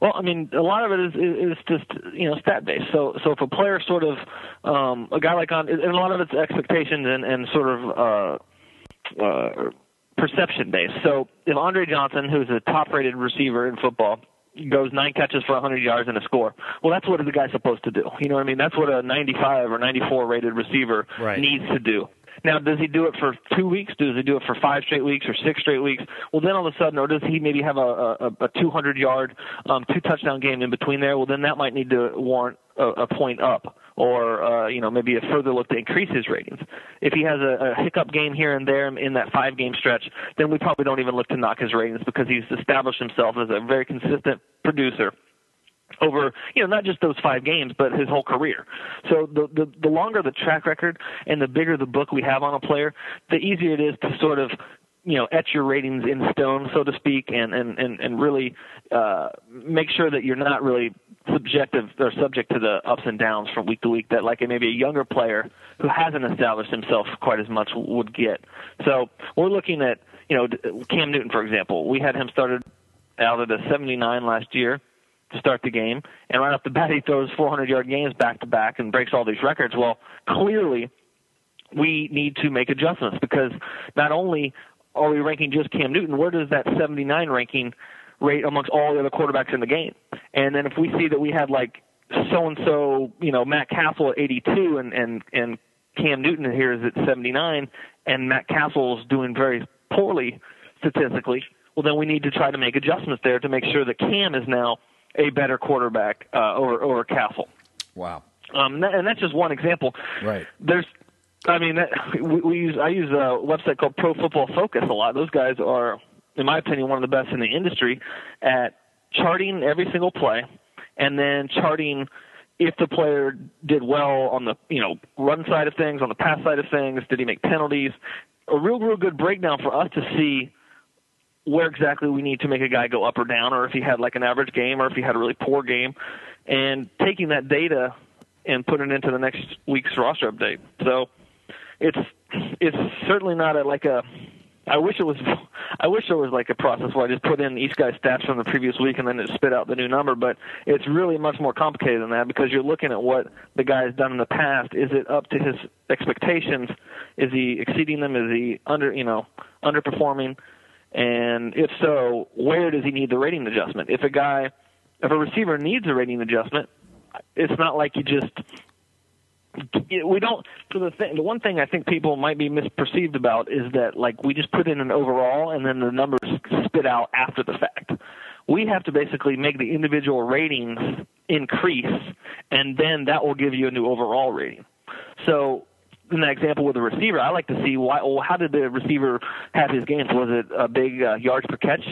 Well, I mean, a lot of it is is just you know stat based. So so if a player sort of um, a guy like on and a lot of it's expectations and and sort of uh, uh, perception based. So if Andre Johnson, who's a top rated receiver in football, goes nine catches for 100 yards and a score. Well, that's what the guy's supposed to do. You know what I mean? That's what a 95 or 94 rated receiver right. needs to do. Now, does he do it for two weeks? Does he do it for five straight weeks or six straight weeks? Well, then all of a sudden, or does he maybe have a, a, a 200 yard, um, two touchdown game in between there? Well, then that might need to warrant a, a point up or uh, you know maybe a further look to increase his ratings. If he has a, a hiccup game here and there in that five game stretch, then we probably don't even look to knock his ratings because he's established himself as a very consistent producer over you know not just those five games but his whole career. So the, the the longer the track record and the bigger the book we have on a player the easier it is to sort of you know etch your ratings in stone so to speak and and and, and really uh make sure that you're not really subjective or subject to the ups and downs from week to week that like maybe a younger player who hasn't established himself quite as much would get. So we're looking at you know Cam Newton for example. We had him started out at a 79 last year to start the game, and right off the bat he throws 400 yard games back to back and breaks all these records. Well, clearly we need to make adjustments because not only are we ranking just Cam Newton, where does that 79 ranking rate amongst all the other quarterbacks in the game? And then if we see that we had like so and so, you know, Matt Cassel at 82 and and and Cam Newton here is at 79, and Matt Cassel's doing very poorly statistically. Well, then we need to try to make adjustments there to make sure that Cam is now a better quarterback uh, over over Cassel. Wow. Um, and that's just one example. Right. There's, I mean, that, we, we use I use a website called Pro Football Focus a lot. Those guys are, in my opinion, one of the best in the industry at charting every single play, and then charting if the player did well on the you know run side of things, on the pass side of things, did he make penalties? A real, real good breakdown for us to see where exactly we need to make a guy go up or down, or if he had like an average game, or if he had a really poor game, and taking that data and putting it into the next week's roster update. So it's it's certainly not a like a. I wish it was. [LAUGHS] I wish there was like a process where I just put in each guy's stats from the previous week and then it spit out the new number. But it's really much more complicated than that because you're looking at what the guy has done in the past. Is it up to his expectations? Is he exceeding them? Is he under you know underperforming? And if so, where does he need the rating adjustment? If a guy, if a receiver needs a rating adjustment, it's not like you just we don't so the thing the one thing i think people might be misperceived about is that like we just put in an overall and then the numbers spit out after the fact we have to basically make the individual ratings increase and then that will give you a new overall rating so in that example with the receiver, I like to see why. Well, how did the receiver have his games? Was it a big uh, yards per catch?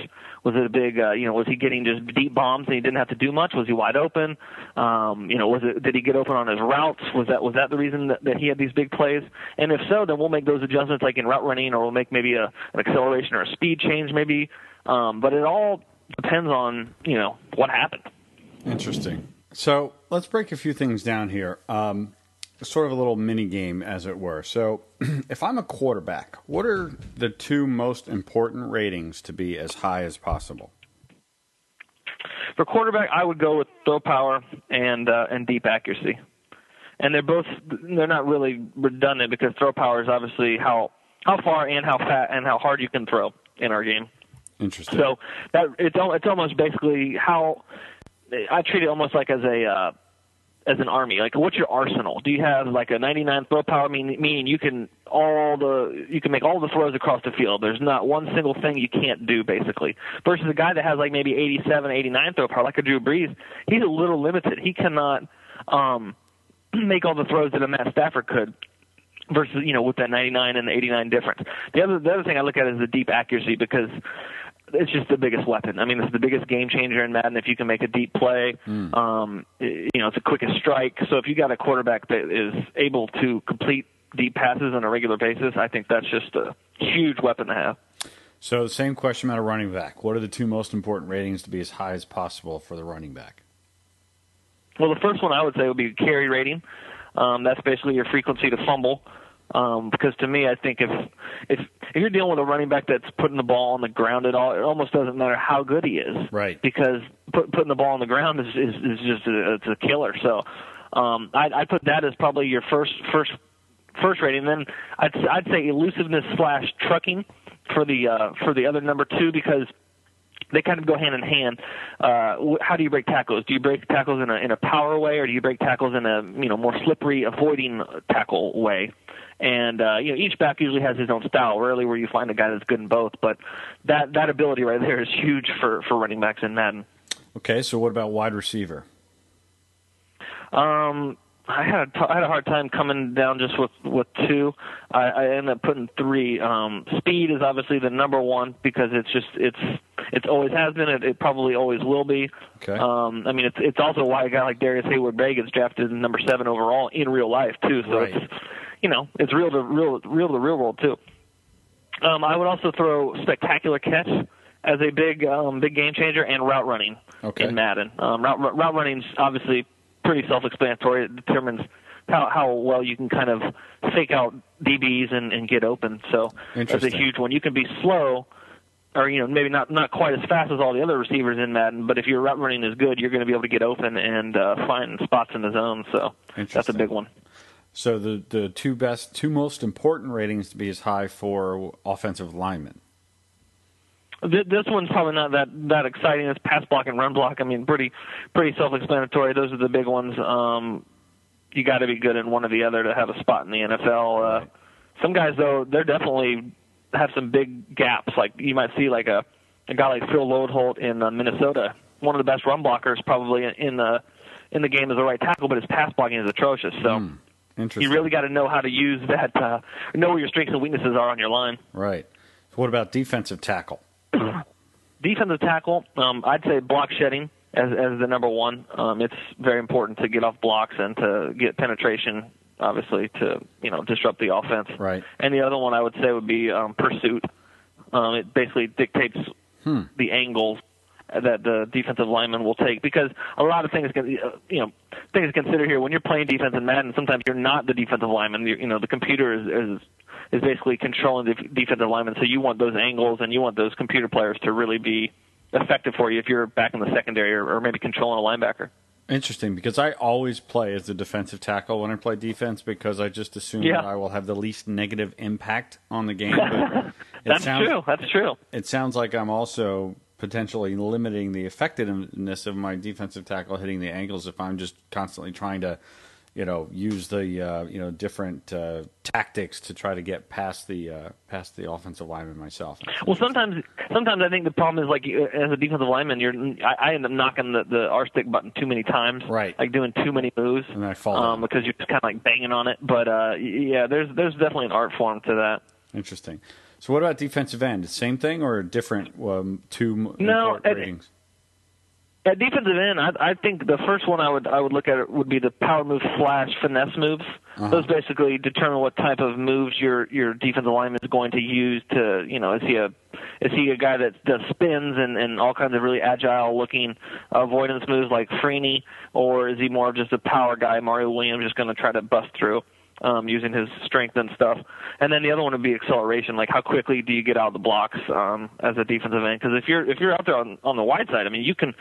Was it a big, uh, you know, was he getting just deep bombs and he didn't have to do much? Was he wide open? Um, you know, was it? Did he get open on his routes? Was that was that the reason that, that he had these big plays? And if so, then we'll make those adjustments, like in route running, or we'll make maybe a an acceleration or a speed change, maybe. Um, but it all depends on you know what happened. Interesting. So let's break a few things down here. Um, sort of a little mini game, as it were. So, [CLEARS THROAT] if I'm a quarterback, what are the two most important ratings to be as high as possible? For quarterback, I would go with throw power and uh, and deep accuracy, and they're both they're not really redundant because throw power is obviously how how far and how fat and how hard you can throw in our game. Interesting. So that it's it's almost basically how I treat it almost like as a uh, as an army? Like, what's your arsenal? Do you have like a 99 throw power, meaning, meaning you can all the you can make all the throws across the field. There's not one single thing you can't do, basically. Versus a guy that has like maybe 87, 89 throw power, like a Drew Brees, he's a little limited. He cannot um, [CLEARS THROAT] make all the throws that a Matt Stafford could versus you know with that 99 and the 89 difference. The other the other thing I look at is the deep accuracy because it's just the biggest weapon. I mean, it's the biggest game changer in Madden. If you can make a deep play, mm. um, you know, it's the quickest strike. So if you got a quarterback that is able to complete deep passes on a regular basis, I think that's just a huge weapon to have. So, same question about a running back. What are the two most important ratings to be as high as possible for the running back? Well, the first one I would say would be carry rating. Um, that's basically your frequency to fumble. Um, because to me, I think if if if you're dealing with a running back that's putting the ball on the ground at all, it almost doesn't matter how good he is, right? Because put, putting the ball on the ground is is, is just a, it's a killer. So um, I'd, I'd put that as probably your first first first rating. Then I'd I'd say elusiveness slash trucking for the uh, for the other number two because they kind of go hand in hand. Uh, how do you break tackles? Do you break tackles in a in a power way, or do you break tackles in a you know more slippery, avoiding tackle way? And uh, you know each back usually has his own style. Rarely where you find a guy that's good in both, but that that ability right there is huge for for running backs in Madden. Okay, so what about wide receiver? Um, I had a t- I had a hard time coming down just with with two. I, I ended up putting three. Um, speed is obviously the number one because it's just it's it's always has been. It, it probably always will be. Okay. Um, I mean, it's it's also why a guy like Darius Heyward-Bey gets drafted number seven overall in real life too. So right. it's you know it's real to real real to the real world too. Um, I would also throw spectacular catch as a big um, big game changer and route running okay. in Madden. Um, route route running's obviously pretty self-explanatory. It determines how how well you can kind of fake out DBs and, and get open. So that's a huge one. You can be slow, or you know maybe not not quite as fast as all the other receivers in Madden, but if your route running is good, you're going to be able to get open and uh, find spots in the zone. So that's a big one. So the the two best, two most important ratings to be as high for offensive linemen. This one's probably not that that exciting. It's pass block and run block. I mean, pretty pretty self-explanatory. Those are the big ones. Um, you got to be good in one or the other to have a spot in the NFL. Uh, right. Some guys though, they're definitely have some big gaps. Like you might see like a a guy like Phil Loadholt in uh, Minnesota, one of the best run blockers probably in the in the game as a right tackle, but his pass blocking is atrocious. So. Mm. You really got to know how to use that, uh, know where your strengths and weaknesses are on your line. Right. So what about defensive tackle? [CLEARS THROAT] defensive tackle, um, I'd say block shedding as as the number one. Um, it's very important to get off blocks and to get penetration, obviously, to you know disrupt the offense. Right. And the other one I would say would be um, pursuit. Um, it basically dictates hmm. the angles that the defensive lineman will take because a lot of things can uh, you know things to consider here when you're playing defense in Madden sometimes you're not the defensive lineman you, you know the computer is, is is basically controlling the defensive lineman so you want those angles and you want those computer players to really be effective for you if you're back in the secondary or, or maybe controlling a linebacker Interesting, because I always play as the defensive tackle when I play defense because I just assume yeah. that I will have the least negative impact on the game. [LAUGHS] That's sounds, true. That's true. It sounds like I'm also potentially limiting the effectiveness of my defensive tackle hitting the angles if I'm just constantly trying to, you know, use the uh, you know different uh, tactics to try to get past the uh, past the offensive lineman myself. Well, sometimes sometimes I think the problem is like as a defensive lineman, you're I, I end up knocking the the R stick button too many times, right? Like doing too many moves, and I fall um, because you're just kind of like banging on it. But uh, yeah, there's there's definitely an art form to that. Interesting. So what about defensive end? Same thing or different um, two no, ratings? At defensive end, I, I think the first one I would I would look at would be the power move slash finesse moves. Uh-huh. Those basically determine what type of moves your your defensive lineman is going to use to you know is he a is he a guy that does spins and and all kinds of really agile looking avoidance moves like Freeney, or is he more of just a power guy, Mario Williams, just going to try to bust through? Um, using his strength and stuff. And then the other one would be acceleration, like how quickly do you get out of the blocks um, as a defensive end? Because if you're if you're out there on on the wide side, I mean, you can.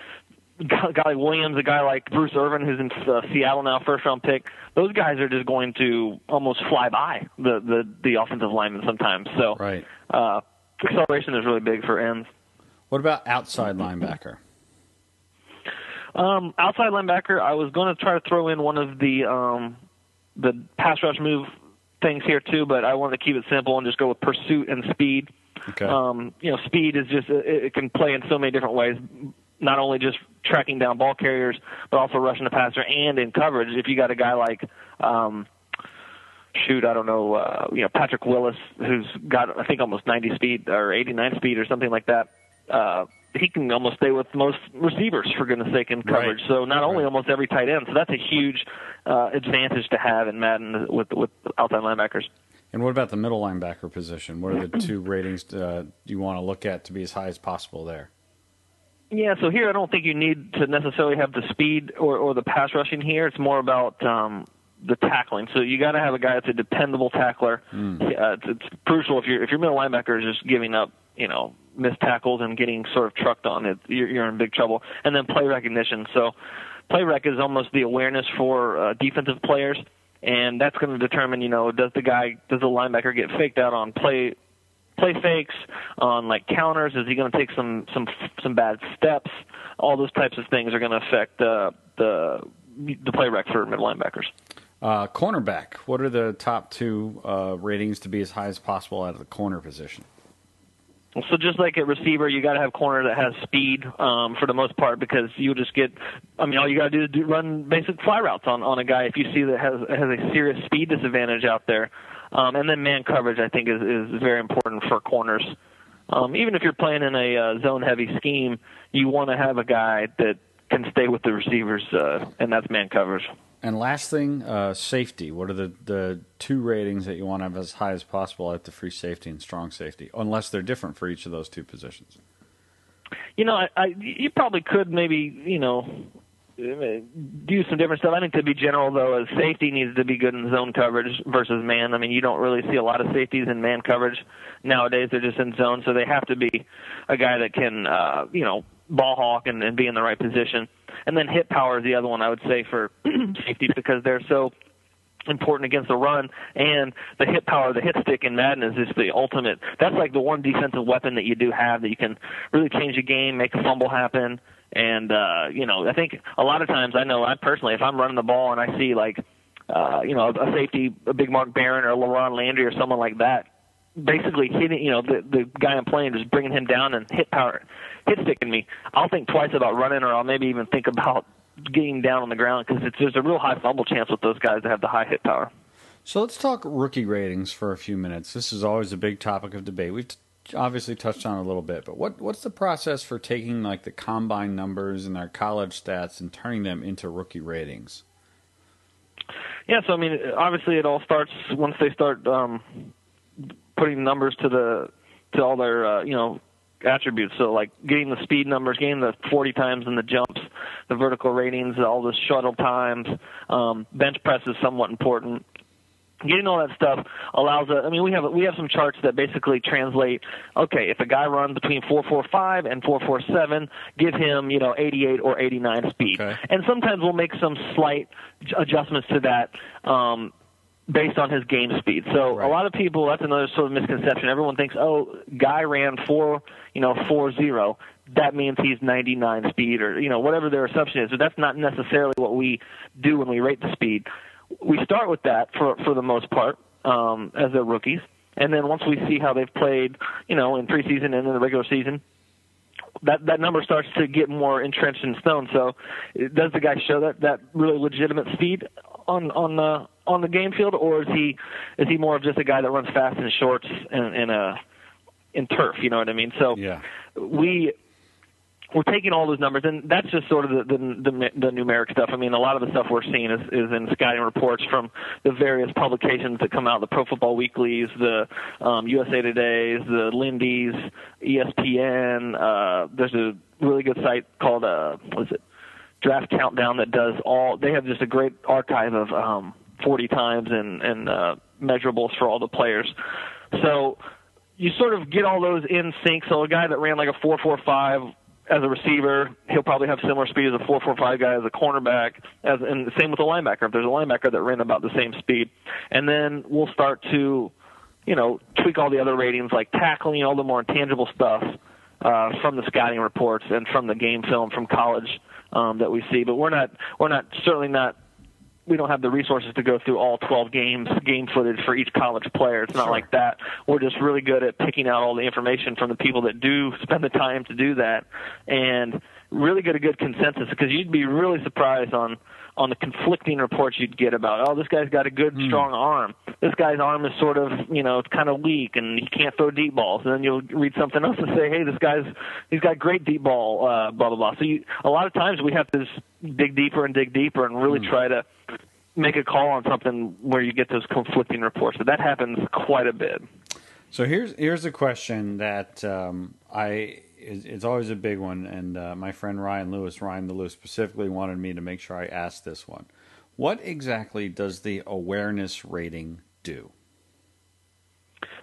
A guy like Williams, a guy like Bruce Irvin, who's in uh, Seattle now, first round pick. Those guys are just going to almost fly by the the, the offensive lineman sometimes. So right. uh, acceleration is really big for ends. What about outside linebacker? Um, outside linebacker, I was going to try to throw in one of the um, the pass rush move things here too, but I wanted to keep it simple and just go with pursuit and speed. Okay. Um, you know, speed is just it, it can play in so many different ways. Not only just tracking down ball carriers, but also rushing the passer and in coverage. If you got a guy like, um, shoot, I don't know, uh, you know, Patrick Willis, who's got I think almost 90 speed or 89 speed or something like that. Uh, he can almost stay with most receivers for goodness sake in coverage. Right. So not only right. almost every tight end. So that's a huge uh, advantage to have in Madden with with outside linebackers. And what about the middle linebacker position? What are the two ratings uh, you want to look at to be as high as possible there? Yeah, so here I don't think you need to necessarily have the speed or, or the pass rushing here. It's more about um, the tackling. So you got to have a guy that's a dependable tackler. Mm. Uh, it's, it's crucial if your if your middle linebacker is just giving up, you know, missed tackles and getting sort of trucked on it, you're, you're in big trouble. And then play recognition. So play rec is almost the awareness for uh, defensive players, and that's going to determine, you know, does the guy, does the linebacker get faked out on play play fakes, on like counters? Is he going to take some some some bad steps? All those types of things are going to affect uh, the the play rec for middle linebackers. Uh, cornerback. What are the top two uh, ratings to be as high as possible out of the corner position? So just like at receiver, you got to have corner that has speed um, for the most part because you just get. I mean, all you got to do is do, run basic fly routes on on a guy if you see that has has a serious speed disadvantage out there. Um, and then man coverage, I think, is is very important for corners. Um, even if you're playing in a uh, zone heavy scheme, you want to have a guy that can stay with the receivers, uh, and that's man coverage. And last thing, uh, safety. What are the, the two ratings that you want to have as high as possible at the free safety and strong safety, unless they're different for each of those two positions? You know, I, I you probably could maybe you know do some different stuff. I think to be general though, as safety needs to be good in zone coverage versus man. I mean, you don't really see a lot of safeties in man coverage nowadays. They're just in zone, so they have to be a guy that can uh, you know ball hawk and, and be in the right position. And then hit power is the other one I would say for [CLEARS THROAT] safety because they're so important against the run and the hit power, the hit stick in Madden is just the ultimate. That's like the one defensive weapon that you do have that you can really change a game, make a fumble happen. And uh, you know, I think a lot of times I know I personally, if I'm running the ball and I see like, uh, you know, a safety, a big Mark Barron or a LaRon Landry or someone like that, basically hitting, you know, the the guy I'm playing, just bringing him down and hit power, hit sticking me. I'll think twice about running, or I'll maybe even think about getting down on the ground because there's a real high fumble chance with those guys that have the high hit power. So let's talk rookie ratings for a few minutes. This is always a big topic of debate. We've t- obviously touched on a little bit, but what what's the process for taking like the combine numbers and our college stats and turning them into rookie ratings? Yeah, so I mean, obviously it all starts once they start um, putting numbers to the to all their uh, you know attributes. So like getting the speed numbers, getting the 40 times in the jumps, the vertical ratings, all the shuttle times. Um, bench press is somewhat important. Getting all that stuff allows us. I mean, we have we have some charts that basically translate. Okay, if a guy runs between 445 and 447, give him you know 88 or 89 speed. Okay. And sometimes we'll make some slight adjustments to that um, based on his game speed. So Right. a lot of people, that's another sort of misconception. Everyone thinks, oh, guy ran four, you know, four zero. That means he's 99 speed, or you know, whatever their assumption is. But that's not necessarily what we do when we rate the speed. We start with that for for the most part um, as they're rookies, and then once we see how they've played, you know, in preseason and in the regular season, that that number starts to get more entrenched in stone. So, does the guy show that that really legitimate speed on on the on the game field, or is he is he more of just a guy that runs fast in shorts and in a uh, in turf? You know what I mean? So Yeah. we we're taking all those numbers, and that's just sort of the, the the the numeric stuff. I mean, a lot of the stuff we're seeing is, is in scouting reports from the various publications that come out, the Pro Football Weeklies, the um, USA Today's, the Lindy's, ESPN. Uh, there's a really good site called uh, what is it? Draft Countdown that does all. They have just a great archive of um, 40 times and and uh, measurables for all the players. So you sort of get all those in sync. So a guy that ran like a 4.45 as a receiver, he'll probably have similar speed as a 4.45 guy as a cornerback. As and same with a linebacker. If there's a linebacker that ran about the same speed, and then we'll start to, you know, tweak all the other ratings like tackling, all the more intangible stuff uh, from the scouting reports and from the game film from college um, that we see. But we're not we're not certainly not we don't have the resources to go through all 12 games, game footage for each college player. It's not Sure. like that. We're just really good at picking out all the information from the people that do spend the time to do that, and really get a good consensus. Because you'd be really surprised on on the conflicting reports you'd get about, oh, this guy's got a good, strong arm. This guy's arm is sort of, you know, it's kind of weak, and he can't throw deep balls. And then you'll read something else and say, hey, this guy's he's got great deep ball, uh, blah blah blah. So you, a lot of times we have to just dig deeper and dig deeper and really try to make a call on something where you get those conflicting reports. So that happens quite a bit. So here's here's a question that um, I is, it's always a big one, and uh, my friend Ryan Lewis, Ryan the Lewis, specifically wanted me to make sure I asked this one. What exactly does the awareness rating do?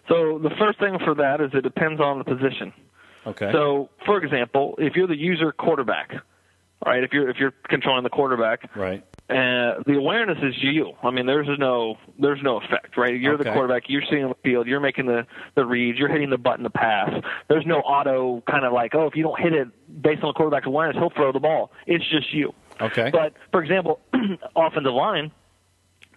So the first thing for that is it depends on the position. Okay. So, for example, if you're the user quarterback, right? if you're if you're controlling the quarterback, right. Uh, the awareness is you. I mean, there's no there's no effect, right? You're Okay. the quarterback. You're sitting on the field. You're making the the reads. You're hitting the button to pass. There's no auto kind of like, oh, if you don't hit it based on the quarterback's awareness, he'll throw the ball. It's just you. Okay. But for example, [CLEARS THROAT] offensive line,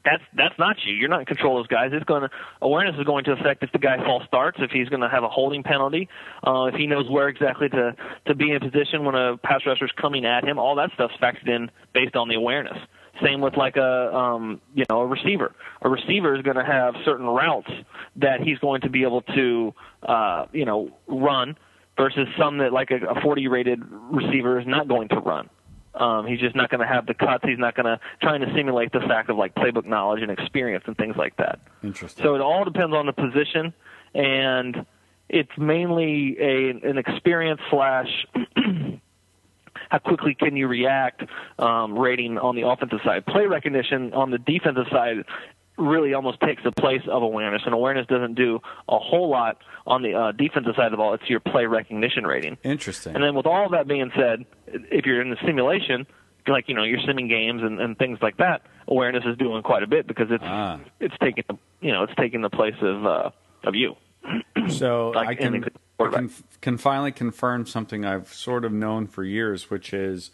that's that's not you. You're not in control of those guys. It's going to awareness is going to affect if the guy false starts, if he's going to have a holding penalty, uh, if he knows where exactly to to be in position when a pass rusher is coming at him. All that stuff's factored in based on the awareness. Same with like a um, you know a receiver. A receiver is going to have certain routes that he's going to be able to uh, you know run versus some that like a, a 40 rated receiver is not going to run. Um, he's just not going to have the cuts. He's not going to trying to simulate the fact of like playbook knowledge and experience and things like that. Interesting. So it all depends on the position, and it's mainly a an experience slash [CLEARS THROAT] how quickly can you react um, rating on the offensive side. Play recognition on the defensive side really almost takes the place of awareness, and awareness doesn't do a whole lot on the uh, defensive side of the ball. It's your play recognition rating. Interesting. And then with all that being said, if you're in the simulation, like you know you're simming games and, and things like that, awareness is doing quite a bit because it's Ah. it's taking the you know it's taking the place of uh, of you. [CLEARS THROAT] So Like I can, any I quarterback. Can can finally confirm something I've sort of known for years, which is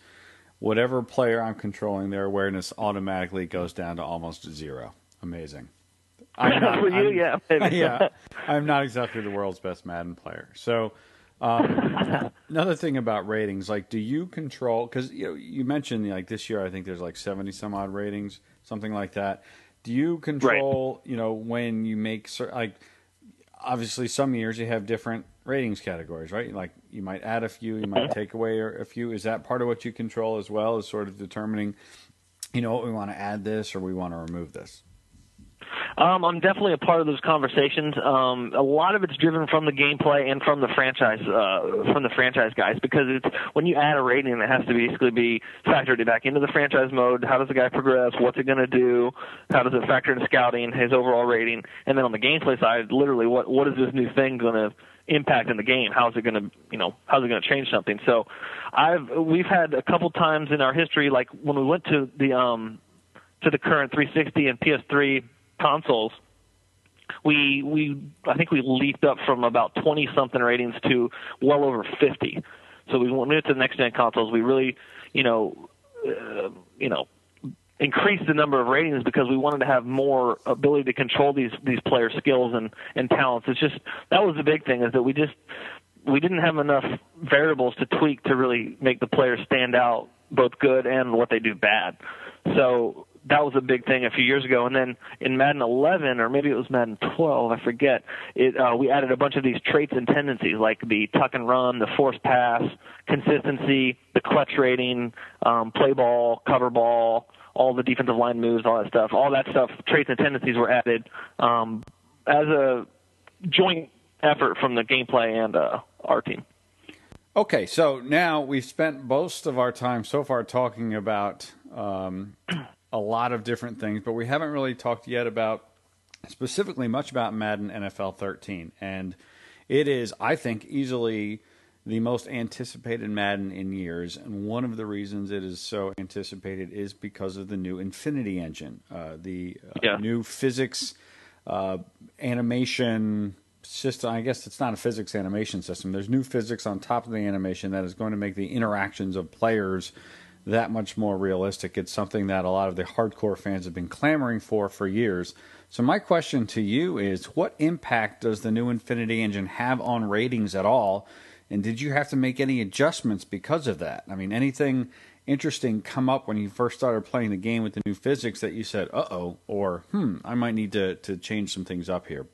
whatever player I'm controlling, their awareness automatically goes down to almost zero. Amazing. [LAUGHS] I'm not, For you, I'm- yeah, [LAUGHS] yeah. I'm not exactly the world's best Madden player. So um, [LAUGHS] another thing about ratings, like, do you control? Because you know, you mentioned like this year, I think there's like 70 some odd ratings, something like that. Do you control? You know, when you make like obviously some years you have different ratings categories, right? Like you might add a few, you might take away a few. Is that part of what you control as well? Is sort of determining, you know, we want to add this or we want to remove this. Um, I'm definitely a part of those conversations. Um, a lot of it's driven from the gameplay and from the franchise, uh, from the franchise guys, because it's when you add a rating, it has to basically be factored back into the franchise mode. How does the guy progress? What's it going to do? How does it factor into scouting, his overall rating? And then on the gameplay side, literally, what what is this new thing going to impact in the game? How's it going to, you know, how's it going to change something? So, I've we've had a couple times in our history, like when we went to the um to the current 360 and PS3 consoles, we we I think we leaped up from about 20 something ratings to well over 50. So we went to the next gen consoles. We really, you know, uh, you know, increased the number of ratings because we wanted to have more ability to control these these player skills and and talents. It's just that was the big thing is that we just we didn't have enough variables to tweak to really make the players stand out both good and what they do bad. So that was a big thing a few years ago. And then in Madden 11 or maybe it was Madden 12, I forget. It uh, we added a bunch of these traits and tendencies like the tuck and run, the force pass, consistency, the clutch rating, um, play ball, cover ball, all the defensive line moves, all that stuff. All that stuff, traits and tendencies were added um, as a joint effort from the gameplay and uh, our team. Okay, so now we've spent most of our time so far talking about um, [CLEARS THROAT] a lot of different things, but we haven't really talked yet about specifically much about Madden NFL 13. And it is, I think, easily the most anticipated Madden in years. And one of the reasons it is so anticipated is because of the new Infinity Engine, uh, the uh, Yeah. new physics uh, animation system. I guess it's not a physics animation system. There's new physics on top of the animation that is going to make the interactions of players that much more realistic. It's something that a lot of the hardcore fans have been clamoring for for years. So my question to you is what impact does the new Infinity Engine have on ratings at all? And did you have to make any adjustments because of that? I mean, anything interesting come up when you first started playing the game with the new physics that you said, "Uh oh," or "Hmm, I might need to to change some things up here."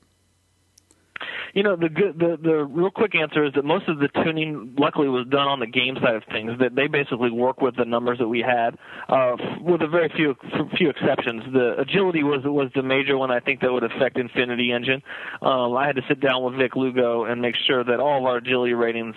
You know, the good, the the real quick answer is that most of the tuning, luckily, was done on the game side of things. That they basically work with the numbers that we had, uh, with a very few few exceptions. The agility was was the major one I think that would affect Infinity Engine. Um, I had to sit down with Vic Lugo and make sure that all of our agility ratings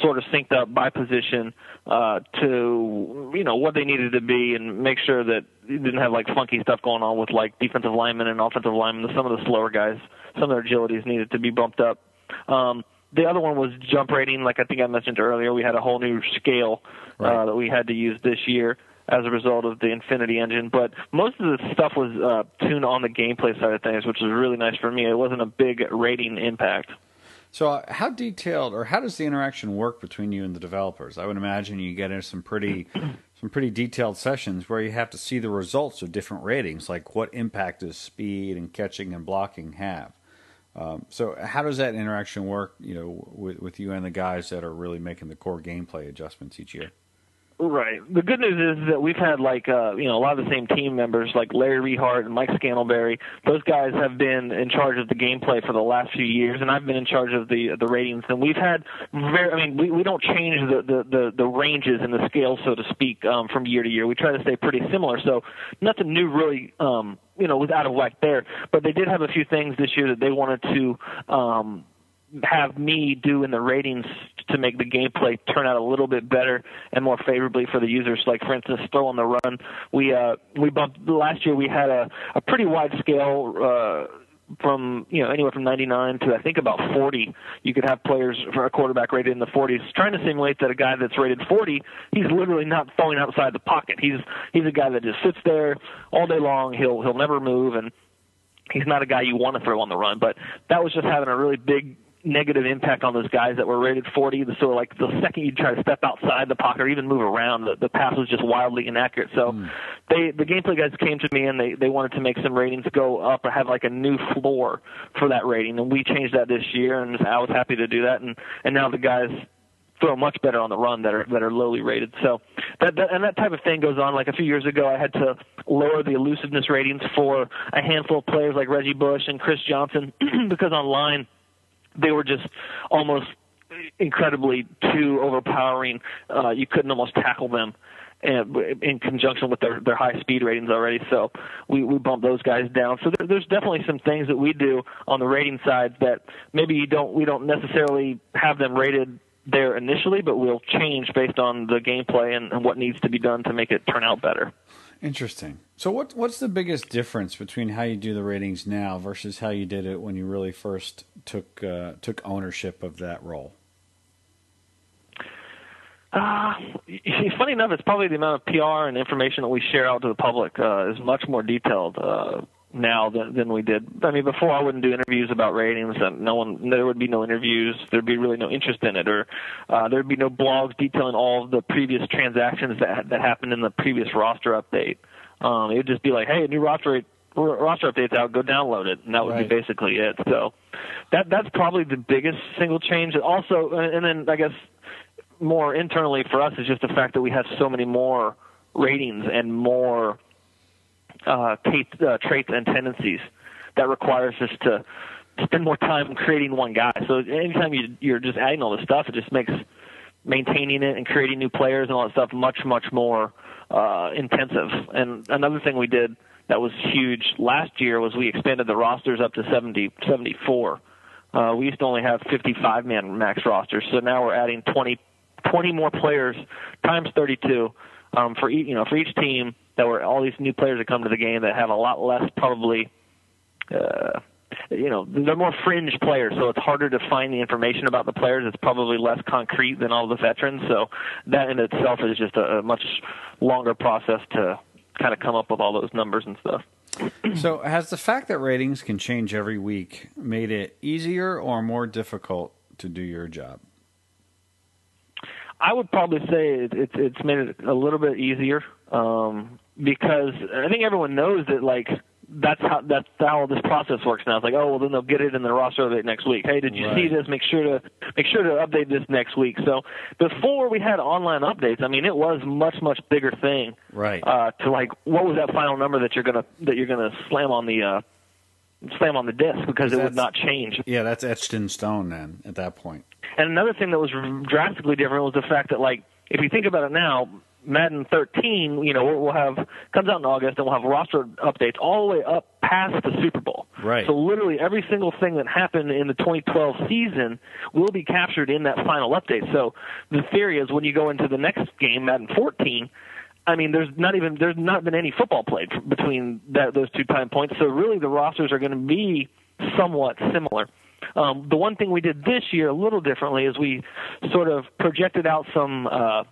sort of synced up by position uh, to you know what they needed to be, and make sure that you didn't have like funky stuff going on with like defensive linemen and offensive linemen. Some of the slower guys, some of their agilities needed to be bumped up. Um, the other one was jump rating, like I think I mentioned earlier. We had a whole new scale Right. uh, that we had to use this year. as a result of the Infinity engine. But most of the stuff was uh, tuned on the gameplay side of things, which was really nice for me. It wasn't a big rating impact. So, uh, how detailed or how does the interaction work between you and the developers? I would imagine you get into some pretty [CLEARS THROAT] some pretty detailed sessions where you have to see the results of different ratings, like what impact does speed and catching and blocking have. Um, so, how does that interaction work? You know, with, with you and the guys that are really making the core gameplay adjustments each year. Right. The good news is that we've had like uh, you know a lot of the same team members like Larry Rehart and Mike Scantlebury. Those guys have been in charge of the gameplay for the last few years, and I've been in charge of the the ratings. And we've had very. I mean, we we don't change the the the, the ranges and the scale, so to speak, um, from year to year. We try to stay pretty similar. So nothing new really. Um, you know, was out of whack there, but they did have a few things this year that they wanted to um, have me do in the ratings to make the gameplay turn out a little bit better and more favorably for the users. Like for instance, throw on the run. We uh, we bumped last year. We had a a pretty wide scale. Uh, from you know anywhere from 99 to I think about 40. You could have players for a quarterback rated in the 40s, trying to simulate that a guy that's rated 40, he's literally not throwing outside the pocket. He's he's a guy that just sits there all day long. He'll he'll never move, and he's not a guy you want to throw on the run. But that was just having a really big negative impact on those guys that were rated 40. So like the second you try to step outside the pocket or even move around, the, the pass was just wildly inaccurate. So mm. they the gameplay guys came to me and they they wanted to make some ratings go up or have like a new floor for that rating, and we changed that this year, and I was happy to do that. And and now the guys throw much better on the run that are that are lowly rated. So that, that and that type of thing goes on. Like a few years ago, I had to lower the elusiveness ratings for a handful of players like Reggie Bush and Chris Johnson [CLEARS THROAT] because online they were just almost incredibly too overpowering. Uh, you couldn't almost tackle them and in conjunction with their their high speed ratings already. So we we bump those guys down. So there, there's definitely some things that we do on the rating side that maybe you don't we don't necessarily have them rated there initially, but we'll change based on the gameplay and, and what needs to be done to make it turn out better. Interesting. So what what's the biggest difference between how you do the ratings now versus how you did it when you really first took uh, took ownership of that role? Uh, [LAUGHS] funny enough, it's probably the amount of PR and information that we share out to the public uh, is much more detailed uh, now than, than we did. I mean, before I wouldn't do interviews about ratings, and no one, there would be no interviews. There'd be really no interest in it, or uh, there'd be no blogs detailing all of the previous transactions that that happened in the previous roster update. Um, it would just be like, hey, a new roster roster update's out, go download it, and that would right. be basically it. So that that's probably the biggest single change. Also, and then I guess more internally for us is just the fact that we have so many more ratings and more uh, uh, traits and tendencies that requires us to spend more time creating one guy. So anytime you, you're just adding all this stuff, it just makes maintaining it and creating new players and all that stuff much much more uh, intensive. And another thing we did that was huge last year was we expanded the rosters up to 70, 74. Uh, we used to only have 55 man max rosters, so now we're adding 20, 20 more players times 32 um, for each, you know for each team. That were all these new players that come to the game that have a lot less probably. Uh, you know they're more fringe players, so it's harder to find the information about the players. It's probably less concrete than all the veterans. So that in itself is just a, a much longer process to kind of come up with all those numbers and stuff. so, has the fact that ratings can change every week made it easier or more difficult to do your job? I would probably say it, it, it's made it a little bit easier um, because I think everyone knows that like that's how that's how this process works now. It's like, oh well, then they'll get it in the roster update next week. Hey, did you right. see this? Make sure to make sure to update this next week. So before we had online updates, I mean, it was much much bigger thing. Right. Uh, to like, what was that final number that you're gonna that you're gonna slam on the uh, slam on the disc because it would not change. Yeah, that's etched in stone then at that point. And another thing that was drastically different was the fact that like if you think about it now, Madden 13, you know, we'll have comes out in August, and we'll have roster updates all the way up past the Super Bowl. Right. So literally every single thing that happened in the 2012 season will be captured in that final update. So the theory is when you go into the next game, Madden 14. I mean, there's not even there's not been any football played between that, those two time points. So really, the rosters are going to be somewhat similar. Um, the one thing we did this year a little differently is we sort of projected out some uh,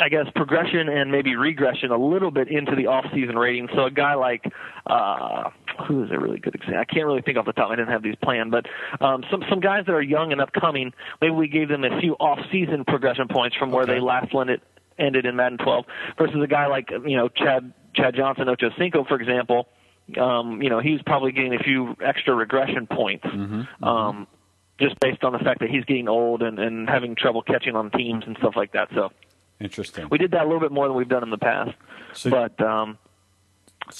I guess progression and maybe regression a little bit into the off-season ratings. So a guy like uh, who is a really good example? I can't really think off the top. I didn't have these planned, but um, some some guys that are young and upcoming. Maybe we gave them a few off-season progression points from where Okay. they last ended ended in Madden 12 versus a guy like you know Chad Chad Johnson Ocho Cinco, for example. Um, you know he's probably getting a few extra regression points. Um, just based on the fact that he's getting old and, and having trouble catching on teams and stuff like that. So Interesting. we did that a little bit more than we've done in the past. So- but um,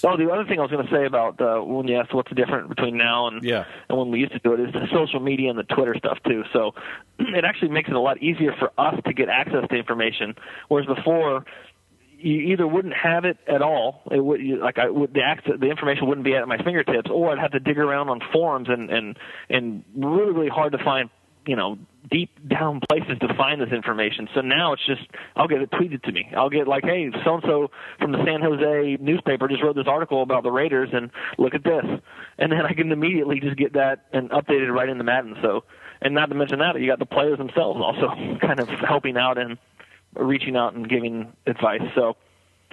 oh, the other thing I was going to say about uh, when you asked what's different between now and Yeah. and when we used to do it is the social media and the Twitter stuff too. So [CLEARS THROAT] it actually makes it a lot easier for us to get access to information, whereas before you either wouldn't have it at all. It would you, like I would the access, the information wouldn't be at my fingertips, or I'd have to dig around on forums and and and really really hard to find you know deep down places to find this information. So now it's just I'll get it tweeted to me. I'll get like, hey, so and so from the San Jose newspaper just wrote this article about the Raiders, and look at this, and then I can immediately just get that and update it right into Madden. So, and not to mention that you got the players themselves also [LAUGHS] kind of helping out and reaching out and giving advice. So.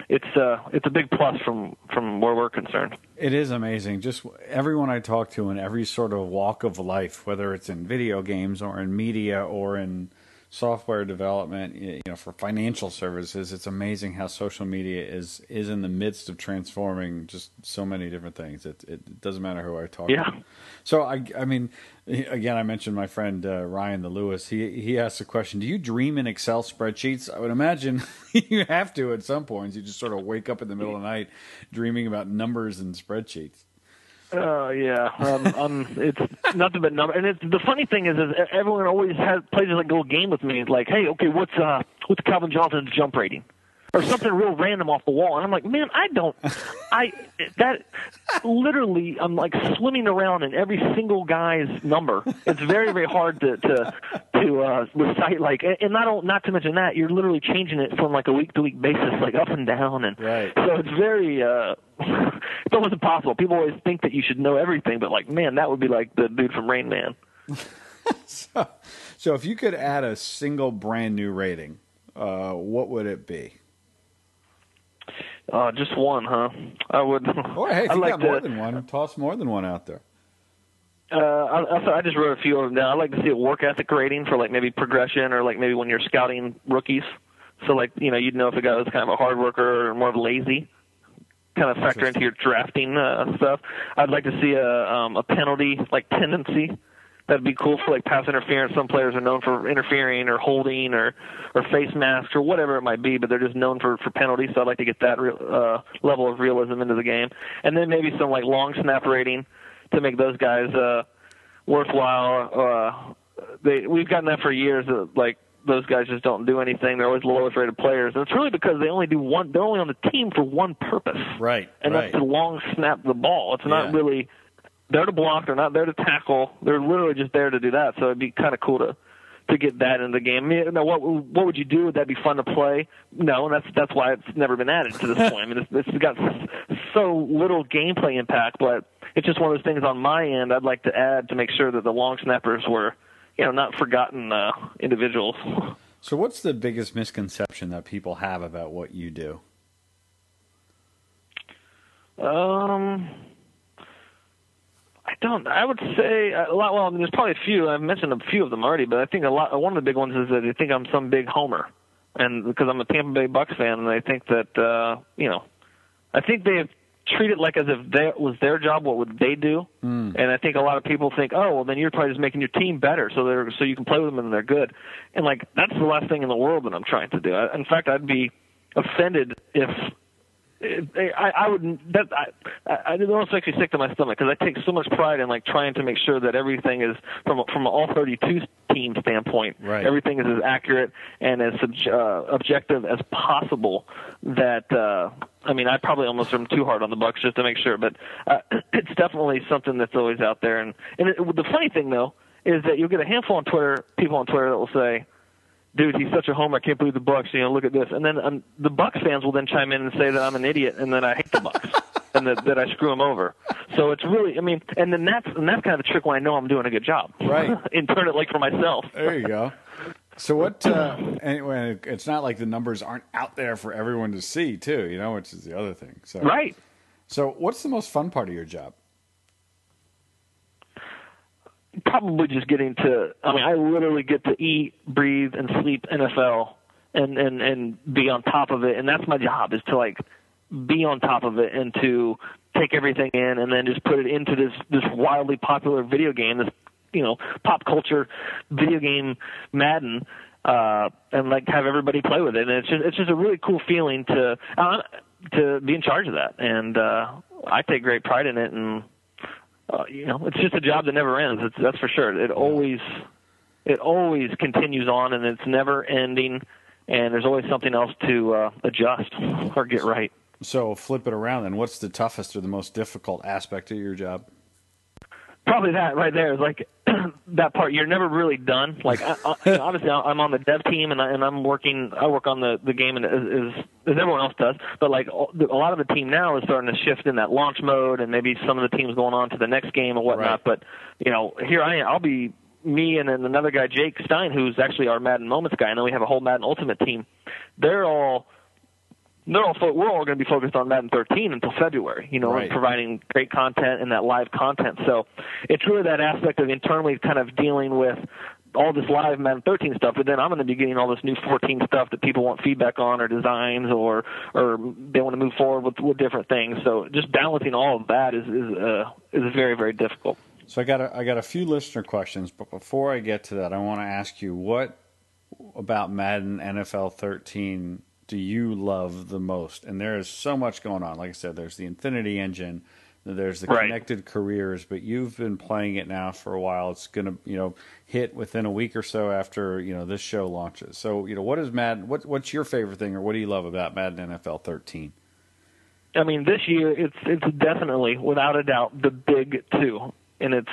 It's uh it's a big plus from from where we're concerned. It is amazing. Just everyone I talk to in every sort of walk of life, whether it's in video games or in media or in software development, you know, for financial services, it's amazing how social media is is in the midst of transforming just so many different things. It it doesn't matter who I talk Yeah. to. So I I mean, again, I mentioned my friend uh, Ryan the Lewis. He he asked the question: Do you dream in Excel spreadsheets? I would imagine [LAUGHS] you have to at some points. You just sort of wake up in the middle of the night dreaming about numbers and spreadsheets. Uh, yeah, um, um, it's nothing but number. And it's the funny thing is, is everyone always has plays this like little game with me. It's like, hey, okay, what's uh, what's Calvin Johnson's jump rating? Or something real random off the wall, and I'm like, man, I don't, [LAUGHS] I that literally, I'm like swimming around in every single guy's number. It's very, very hard to to to uh, recite like, and not not to mention that you're literally changing it from like a week to week basis, like up and down, and Right. so it's very uh [LAUGHS] it's almost impossible. People always think that you should know everything, but like, man, that would be like the dude from Rain Man. [LAUGHS] So, so if you could add a single brand new rating, uh, what would it be? Uh just one, huh? I would Or hey, [LAUGHS] if I'd you like got to, more than one, toss more than one out there. uh I, I I just wrote a few of them down. I'd like to see a work ethic rating for like maybe progression or like maybe when you're scouting rookies. So like, you know, you'd know if a guy was kind of a hard worker or more of lazy. Kind of factor into your drafting uh, stuff. I'd like to see a um, a penalty like tendency. That'd be cool for like pass interference. Some players are known for interfering or holding or or face masks or whatever it might be, but they're just known for for penalties. So I'd like to get that real, uh, level of realism into the game, and then maybe some like long snap rating to make those guys uh, worthwhile. Uh, they we've gotten that for years. Uh, like those guys just don't do anything. They're always the lowest rated players, and it's really because they only do one. They're only on the team for one purpose, Right, and right. that's to long snap the ball. It's not Yeah. really there to block. They're not there to tackle. They're literally just there to do that. So it'd be kind of cool to to get that in the game. I mean, now, what what would you do? Would that be fun to play? No, and that's that's why it's never been added to this [LAUGHS] point. I mean, it's, it's got so little gameplay impact, but it's just one of those things on my end. I'd like to add to make sure that the long snappers were, you know, not forgotten uh, individuals. So, what's the biggest misconception that people have about what you do? Um, I don't. I would say a lot. Well, I mean, there's probably a few. I've mentioned a few of them already, but I think a lot. One of the big ones is that they think I'm some big homer, and because I'm a Tampa Bay Bucs fan, and they think that uh, you know, I think they treat it like as if that was their job. What would they do? Hmm. And I think a lot of people think, oh, well, then you're probably just making your team better, so they're so you can play with them and they're good. And like that's the last thing in the world that I'm trying to do. I, in fact, I'd be offended if I, I would that I, I it almost makes me sick to my stomach because I take so much pride in like trying to make sure that everything is from from all 32 team standpoint. Right. Everything is as accurate and as uh, objective as possible. That uh, I mean, I probably almost am too hard on the Bucs just to make sure, but uh, [CLEARS THROAT] it's definitely something that's always out there. And and it, the funny thing though is that you'll get a handful on Twitter, people on Twitter that will say dude, he's such a homer. I can't believe the Bucs. You know, look at this. And then um, the Bucs fans will then chime in and say that I'm an idiot and that I hate the Bucs [LAUGHS] and that, that I screw them over. So it's really, I mean, and then that's and that's kind of the trick when I know I'm doing a good job, Right. [LAUGHS] in turn it like for myself. There you go. So what? Uh, anyway, it's not like the numbers aren't out there for everyone to see, too. You know, which is the other thing. So right. So, what's the most fun part of your job? Probably just getting to. I mean, I literally get to eat, breathe, and sleep NFL, and and and be on top of it. And that's my job is to like be on top of it and to take everything in and then just put it into this this wildly popular video game, this you know pop culture video game Madden, uh, and like have everybody play with it. And it's just it's just a really cool feeling to uh, to be in charge of that, and uh, I take great pride in it. And uh, you know, it's just a job that never ends. It's, that's for sure. It always it always continues on, and it's never ending. And there's always something else to uh, adjust or get right. So flip it around. Then, what's the toughest or the most difficult aspect of your job? Probably that right there is like [CLEARS THROAT] that part. You're never really done. Like I, I, obviously, I'm on the dev team and, I, and I'm working. I work on the the game and as, as as everyone else does. But like a lot of the team now is starting to shift in that launch mode, and maybe some of the teams going on to the next game and whatnot. Right. But you know, here I am. I'll be me and then another guy, Jake Stein, who's actually our Madden Moments guy, and then we have a whole Madden Ultimate team. They're all they're all fo- we're all going to be focused on Madden 13 until February, you know, right. providing great content and that live content. So it's really that aspect of internally kind of dealing with all this live Madden 13 stuff, but then I'm going to be getting all this new 14 stuff that people want feedback on or designs or or they want to move forward with, with different things. So just balancing all of that is is uh, is very very difficult. So I got a, I got a few listener questions, but before I get to that, I want to ask you what about Madden NFL 13 do you love the most? And there is so much going on. Like I said, there's the Infinity Engine, there's the right. connected careers, but you've been playing it now for a while. It's going to, you know, hit within a week or so after, you know, this show launches. So, you know, what is Madden what what's your favorite thing or what do you love about Madden NFL 13? I mean, this year it's it's definitely without a doubt the big 2 and it's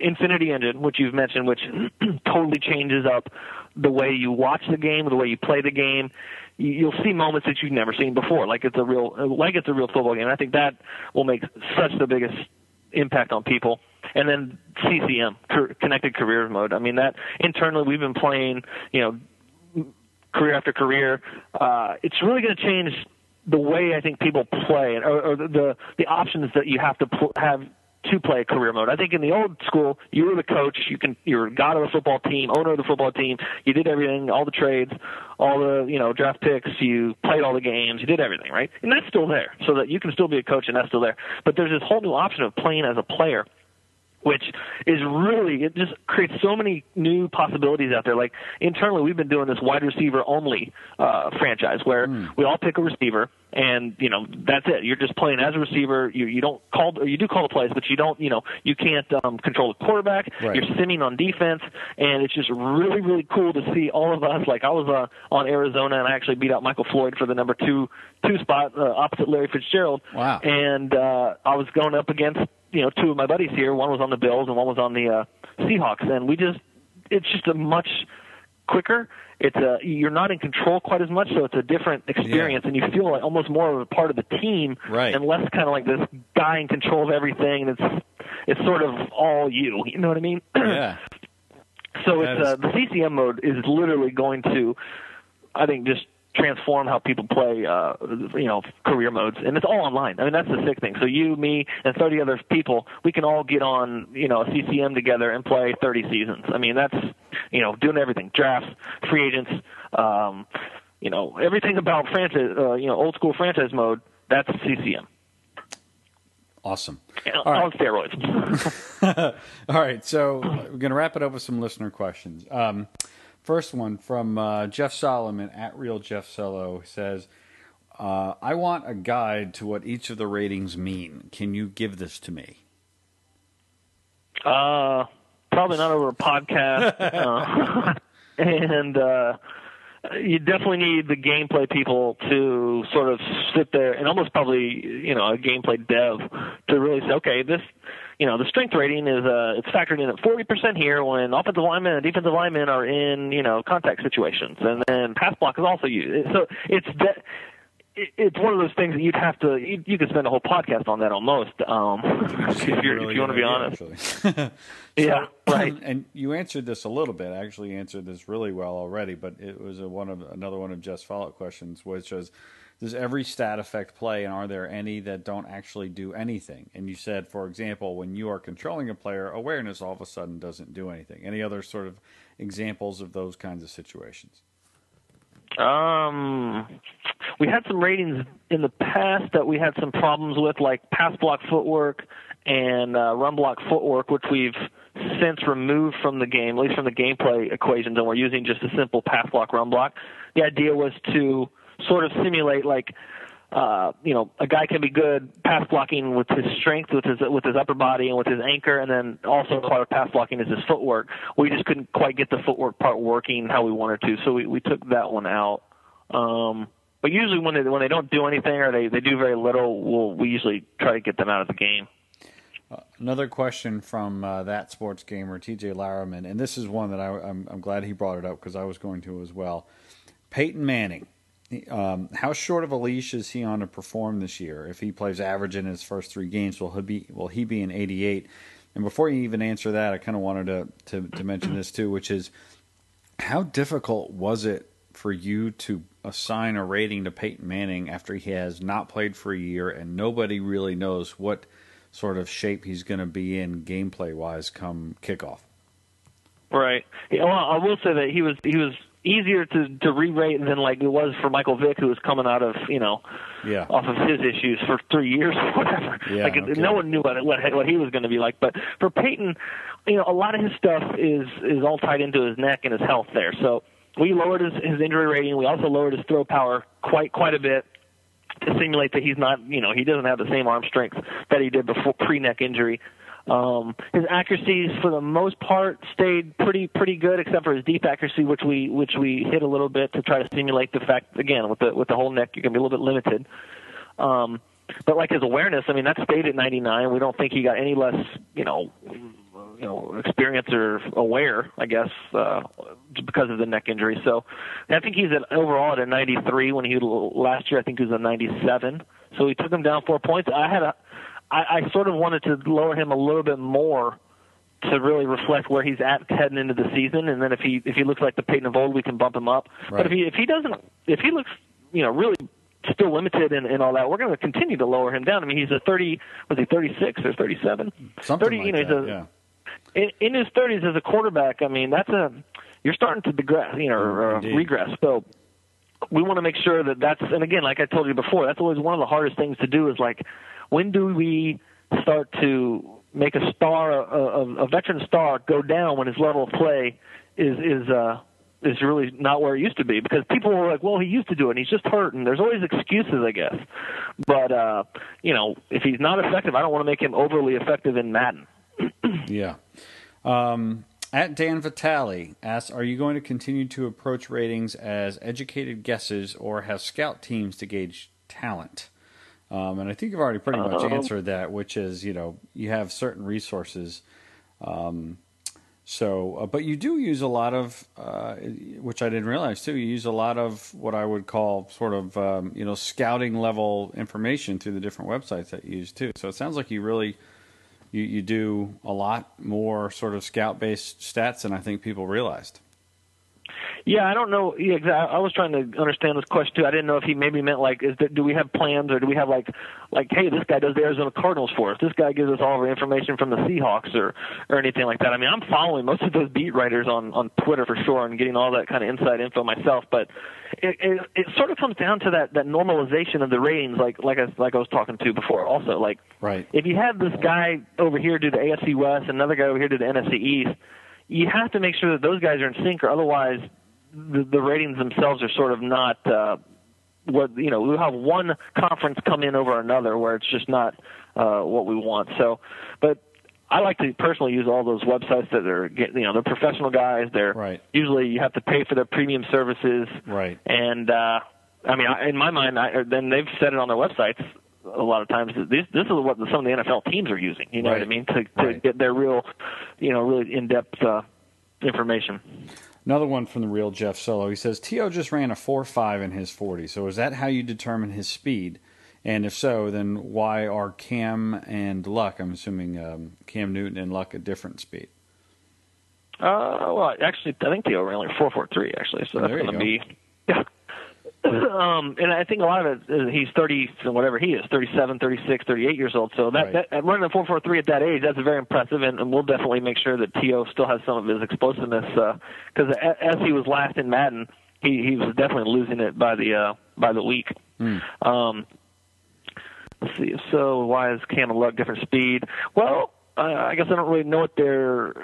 Infinity Engine, which you've mentioned, which [CLEARS THROAT] totally changes up the way you watch the game, the way you play the game you'll see moments that you've never seen before, like it's a real like it's a real football game. I think that will make such the biggest impact on people. And then CCM, connected careers mode. I mean that internally we've been playing, you know, career after career. Uh, it's really going to change the way I think people play, or, or the, the the options that you have to pl- have to play career mode. I think in the old school, you were the coach. You can you're god of the football team, owner of the football team. You did everything, all the trades, all the you know draft picks. You played all the games. You did everything right, and that's still there. So that you can still be a coach, and that's still there. But there's this whole new option of playing as a player which is really it just creates so many new possibilities out there. Like internally, we've been doing this wide receiver only uh, franchise where mm. we all pick a receiver, and you know that's it. You're just playing as a receiver. You you don't call or you do call the plays, but you don't you know you can't um, control the quarterback. Right. You're simming on defense, and it's just really really cool to see all of us. Like I was uh, on Arizona, and I actually beat out Michael Floyd for the number two two spot uh, opposite Larry Fitzgerald. Wow! And uh, I was going up against you know two of my buddies here. One was on the Bills and one was on the uh, Seahawks, and we just it's just a much quicker. It's a you're not in control quite as much, so it's a different experience, yeah. and you feel like almost more of a part of the team, right. and less kind of like this guy in control of everything, and it's it's sort of all you. You know what I mean? [CLEARS THROAT] Yeah. so that it's is... uh, the CCM mode is literally going to, I think, just transform how people play, uh, you know, career modes, and it's all online. I mean, that's the sick thing. So you, me, and 30 other people, we can all get on, you know, a CCM together and play 30 seasons. I mean, that's, you know, doing everything: drafts, free agents, um, you know, everything about franchise, uh, you know, old school franchise mode. That's CCM. Awesome. All right. On steroids. [LAUGHS] all right, so we're going to wrap it up with some listener questions. Um, First one from uh, Jeff Solomon at Real Jeff Solo says, uh, I want a guide to what each of the ratings mean. Can you give this to me? Uh, probably not over a podcast. [LAUGHS] uh, [LAUGHS] and uh, you definitely need the gameplay people to sort of sit there and almost probably, you know, a gameplay dev to really say, okay, this you know, the strength rating is uh, it's factored in at 40% here when offensive linemen and defensive linemen are in, you know, contact situations, and then pass block is also used. So it's that it, it's one of those things that you'd have to you, you could spend a whole podcast on that almost um, [LAUGHS] if, you're, really if you want to be honest. [LAUGHS] so, [LAUGHS] yeah, [CLEARS THROAT] right. And you answered this a little bit. I actually answered this really well already, but it was a, one of another one of Jeff's follow-up questions, which was, does every stat affect play, and are there any that don't actually do anything? And you said, for example, when you are controlling a player, awareness all of a sudden doesn't do anything. Any other sort of examples of those kinds of situations? Um, we had some ratings in the past that we had some problems with, like pass block footwork and uh, run block footwork, which we've since removed from the game, at least from the gameplay equations, and we're using just a simple pass block run block. The idea was to sort of simulate like uh, you know, a guy can be good pass blocking with his strength, with his with his upper body, and with his anchor, and then also part of pass blocking is his footwork. We just couldn't quite get the footwork part working how we wanted to, so we we took that one out. Um, but usually when they when they don't do anything or they they do very little, we'll we usually try to get them out of the game. Uh, another question from uh, that sports gamer, TJ Larriman, and this is one that I, I'm, I'm glad he brought it up because I was going to as well. Peyton Manning um, how short of a leash is he on to perform this year? If he plays average in his first three games, will he be will he be an 88? And before you even answer that, I kind of wanted to, to, to mention this too, which is how difficult was it for you to assign a rating to Peyton Manning after he has not played for a year and nobody really knows what sort of shape he's going to be in gameplay wise come kickoff? Right. Yeah, well, I will say that he was he was easier to to re-rate than like it was for Michael Vick, who was coming out of you know, yeah. off of his issues for three years or whatever. Yeah, like okay. no one knew what what what he was going to be like. But for Peyton, you know, a lot of his stuff is is all tied into his neck and his health there. So we lowered his his injury rating. We also lowered his throw power quite quite a bit to simulate that he's not you know he doesn't have the same arm strength that he did before pre neck injury. Um, his accuracies, for the most part, stayed pretty pretty good, except for his deep accuracy, which we which we hit a little bit to try to simulate the fact again with the with the whole neck, you're gonna be a little bit limited. Um, but like his awareness, I mean, that stayed at 99. We don't think he got any less, you know, you know, experience or aware, I guess, uh, because of the neck injury. So I think he's at overall at a 93 when he last year. I think he was a 97. So we took him down four points. I had a I, I sort of wanted to lower him a little bit more to really reflect where he's at heading into the season, and then if he if he looks like the Peyton of old, we can bump him up. Right. But if he if he doesn't if he looks you know really still limited and, and all that, we're going to continue to lower him down. I mean, he's a thirty was he thirty six or thirty seven? Something 30, like you know, that. he's a, yeah. In, in his thirties as a quarterback, I mean that's a you're starting to digress, you know, or, uh, regress. So we want to make sure that that's and again, like I told you before, that's always one of the hardest things to do is like when do we start to make a star, a, a, veteran star, go down when his level of play is is uh, is really not where it used to be. Because people were like, "Well, he used to do it, and he's just hurt." And there's always excuses, I guess. But uh, you know, if he's not effective, I don't want to make him overly effective in Madden. Yeah. Um, at Dan Vitale asks, "Are you going to continue to approach ratings as educated guesses, or have scout teams to gauge talent?" Um, and I think you've already pretty much Um, answered that, which is you know you have certain resources. Um, so, uh, but you do use a lot of, uh, which I didn't realize too. You use a lot of what I would call sort of um, you know scouting level information through the different websites that you use too. So it sounds like you really you, you do a lot more sort of scout based stats than I think people realized. Yeah, I don't know. Yeah. I was trying to understand this question too. I didn't know if he maybe meant like, is that, do we have plans or do we have like, like, hey, this guy does the Arizona Cardinals for us. This guy gives us all of our information from the Seahawks or or anything like that. I mean, I'm following most of those beat writers on on Twitter for sure and getting all that kind of inside info myself. But it it, it sort of comes down to that that normalization of the ratings, like like I like I was talking to before. Also, like Right. if you have this guy over here do the AFC West, another guy over here do the NFC East, you have to make sure that those guys are in sync, or otherwise the, the ratings themselves are sort of not uh, what you know. We'll have one conference come in over another where it's just not uh, what we want. So, but I like to personally use all those websites that are get you know they're professional guys. They're Right. usually you have to pay for their premium services. Right. And uh, I mean, I, in my mind, I, then they've said it on their websites a lot of times. This this is what some of the NFL teams are using. You know what I mean? To to Right. get their real, you know, really in depth uh, information. Another one from the real Jeff Solo. He says T.O. just ran a four five in his 40. So is that how you determine his speed? And if so, then why are Cam and Luck, I'm assuming um, Cam Newton and Luck at different speed? Uh, well, actually, I think T.O. ran like 4.43, actually. So that's going to be. [CLEARS THROAT] Um, and I think a lot of it is he's 30, whatever he is, 37, 36, 38 years old. So that, right. that running a 4.43 at that age, that's very impressive, and, and we'll definitely make sure that T.O. still has some of his explosiveness because uh, as he was last in Madden, he he was definitely losing it by the uh, by the week. Mm. Um, let's see. So why is Cam and Luck different speed? Well, uh, I guess I don't really know what they're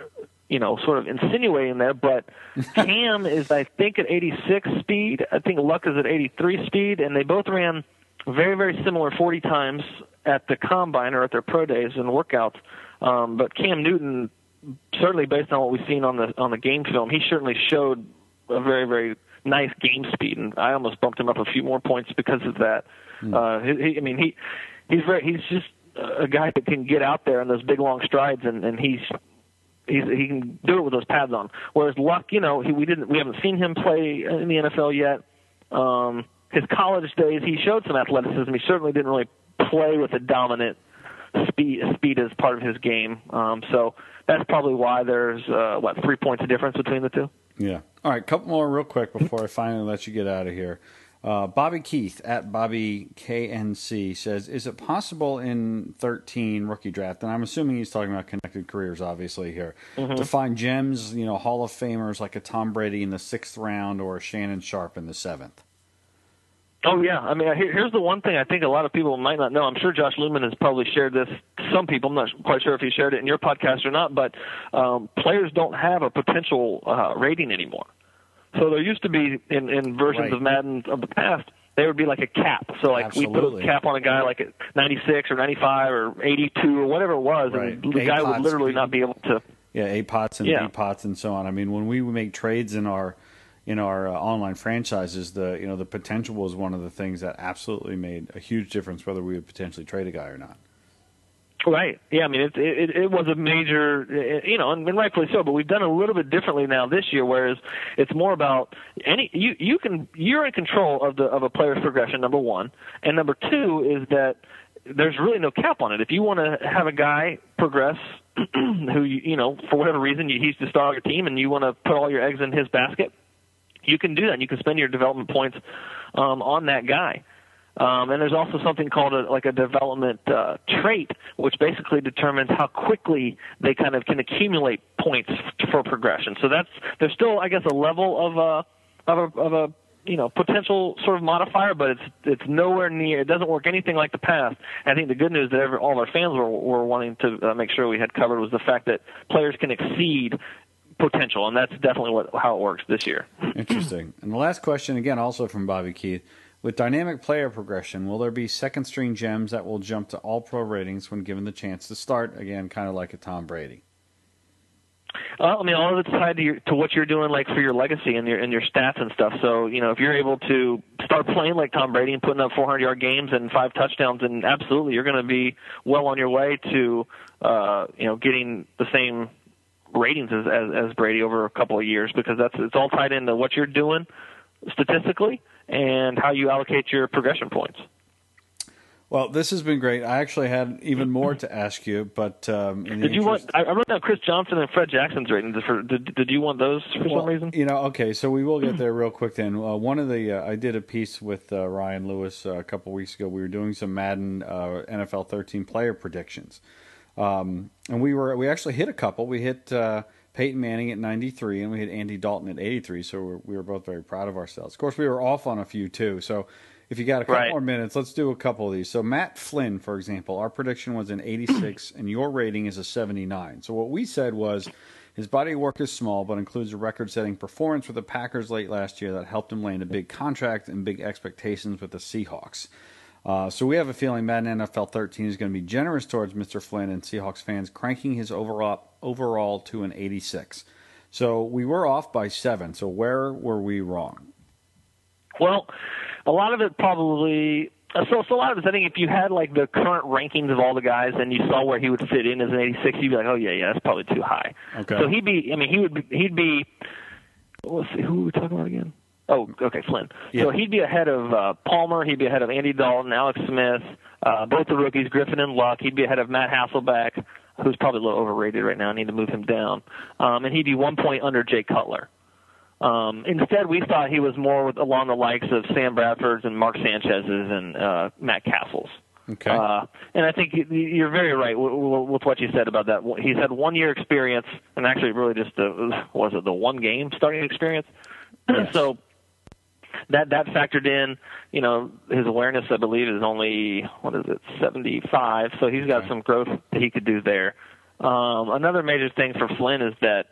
you know, sort of insinuating there, but [LAUGHS] Cam is, I think, at 86 speed. I think Luck is at 83 speed, and they both ran very, very similar 40 times at the combine or at their pro days and workouts. Um, but Cam Newton, certainly based on what we've seen on the on the game film, he certainly showed a very, very nice game speed, and I almost bumped him up a few more points because of that. Mm. Uh, he, I mean, he he's very he's just a guy that can get out there in those big long strides, and and he's He's, he can do it with those pads on. Whereas Luck, you know, he, we didn't, we haven't seen him play in the NFL yet. Um, his college days, he showed some athleticism. He certainly didn't really play with a dominant speed, speed as part of his game. Um, so that's probably why there's uh, what three points of difference between the two. Yeah. All right, couple more real quick before I finally let you get out of here. Uh, Bobby Keith at Bobby KNC says, "Is it possible in 13 rookie draft, and I'm assuming he's talking about connected careers, obviously here, mm-hmm. to find gems, you know, Hall of Famers like a Tom Brady in the sixth round or a Shannon Sharpe in the seventh? Oh yeah, I mean, here's the one thing I think a lot of people might not know. I'm sure Josh Looman has probably shared this. Some people, I'm not quite sure if he shared it in your podcast or not, but um, players don't have a potential uh, rating anymore. So there used to be in, in versions right. of Madden of the past, there would be like a cap. So like Absolutely. we put a cap on a guy like at 96 or 95 or 82 or whatever it was, right. and the a guy would literally not be able to. Yeah, A pots and yeah. B pots and so on. I mean, when we make trades in our in our uh, online franchises, the you know the potential was one of the things that absolutely made a huge difference whether we would potentially trade a guy or not. Right. Yeah. I mean, it it, it was a major, you know, and, rightfully so. But we've done a little bit differently now this year, whereas it's more about any you you can you're in control of the of a player's progression. Number one, and number two is that there's really no cap on it. If you want to have a guy progress [CLEARS THROAT] who you, you know for whatever reason you, he's the star of your team and you want to put all your eggs in his basket, you can do that. You can spend your development points um, on that guy. Um, and there's also something called a, like a development uh, trait, which basically determines how quickly they kind of can accumulate points for progression. So that's there's still, I guess, a level of a of a, of a you know potential sort of modifier, but it's it's nowhere near. It doesn't work anything like the past. And I think the good news that every, all of our fans were were wanting to uh, make sure we had covered was the fact that players can exceed potential, and that's definitely what how it works this year. Interesting. And the last question, again, also from Bobby Keith. With dynamic player progression, will there be second string gems that will jump to all pro ratings when given the chance to start? Again, kind of like a Tom Brady. Well, I mean, all of it's tied to your, to what you're doing, like for your legacy and your and your stats and stuff. So, you know, if you're able to start playing like Tom Brady and putting up 400 yard games and five touchdowns, and absolutely, you're going to be well on your way to, uh, you know, getting the same ratings as, as as Brady over a couple of years because that's it's all tied into what you're doing statistically and how you allocate your progression points. Well, this has been great. I actually had even more to ask you, but um, did you interest... want? I wrote down Chris Johnson and Fred Jackson's ratings. For, did, did you want those for well, some reason? You know, okay. So we will get there real quick. Then uh, one of the uh, I did a piece with uh, Ryan Lewis uh, a couple weeks ago. We were doing some Madden uh, NFL 13 player predictions, um, and we were we actually hit a couple. We hit uh, Peyton Manning at 93, and we had Andy Dalton at 83. So we're, we were both very proud of ourselves. Of course, we were off on a few too. So if you got a couple right. more minutes, let's do a couple of these. So Matt Flynn, for example, our prediction was an 86, [CLEARS THROAT] and your rating is a 79. So what we said was his body work is small, but includes a record-setting performance with the Packers late last year that helped him land a big contract and big expectations with the Seahawks. Uh, so we have a feeling Madden NFL 13 is going to be generous towards Mr. Flynn and Seahawks fans, cranking his overall overall to an 86. So we were off by seven. So where were we wrong? Well, a lot of it probably. So, so a lot of it, I think, if you had like the current rankings of all the guys and you saw where he would fit in as an 86, you'd be like, oh yeah, yeah, that's probably too high. Okay. So he'd be. I mean, he would. Be, he'd be let's see, who are we talking about again? Oh, okay, Flynn. Yeah. So he'd be ahead of uh, Palmer. He'd be ahead of Andy Dalton, Alex Smith, uh, both the rookies, Griffin and Luck. He'd be ahead of Matt Hasselbeck, who's probably a little overrated right now. I need to move him down. Um, and he'd be one point under Jay Cutler. Um, instead, we thought he was more with, along the likes of Sam Bradford's and Mark Sanchez's and uh, Matt Cassel's. Okay. Uh, and I think you- you're very right with what you said about that. He's had one year experience, and actually, really just the, was it the one game starting experience. [CLEARS THROAT] so that that factored in. You know, his awareness, I believe, is only what is it, 75. So he's got Okay. some growth that he could do there. Um, another major thing for Flynn is that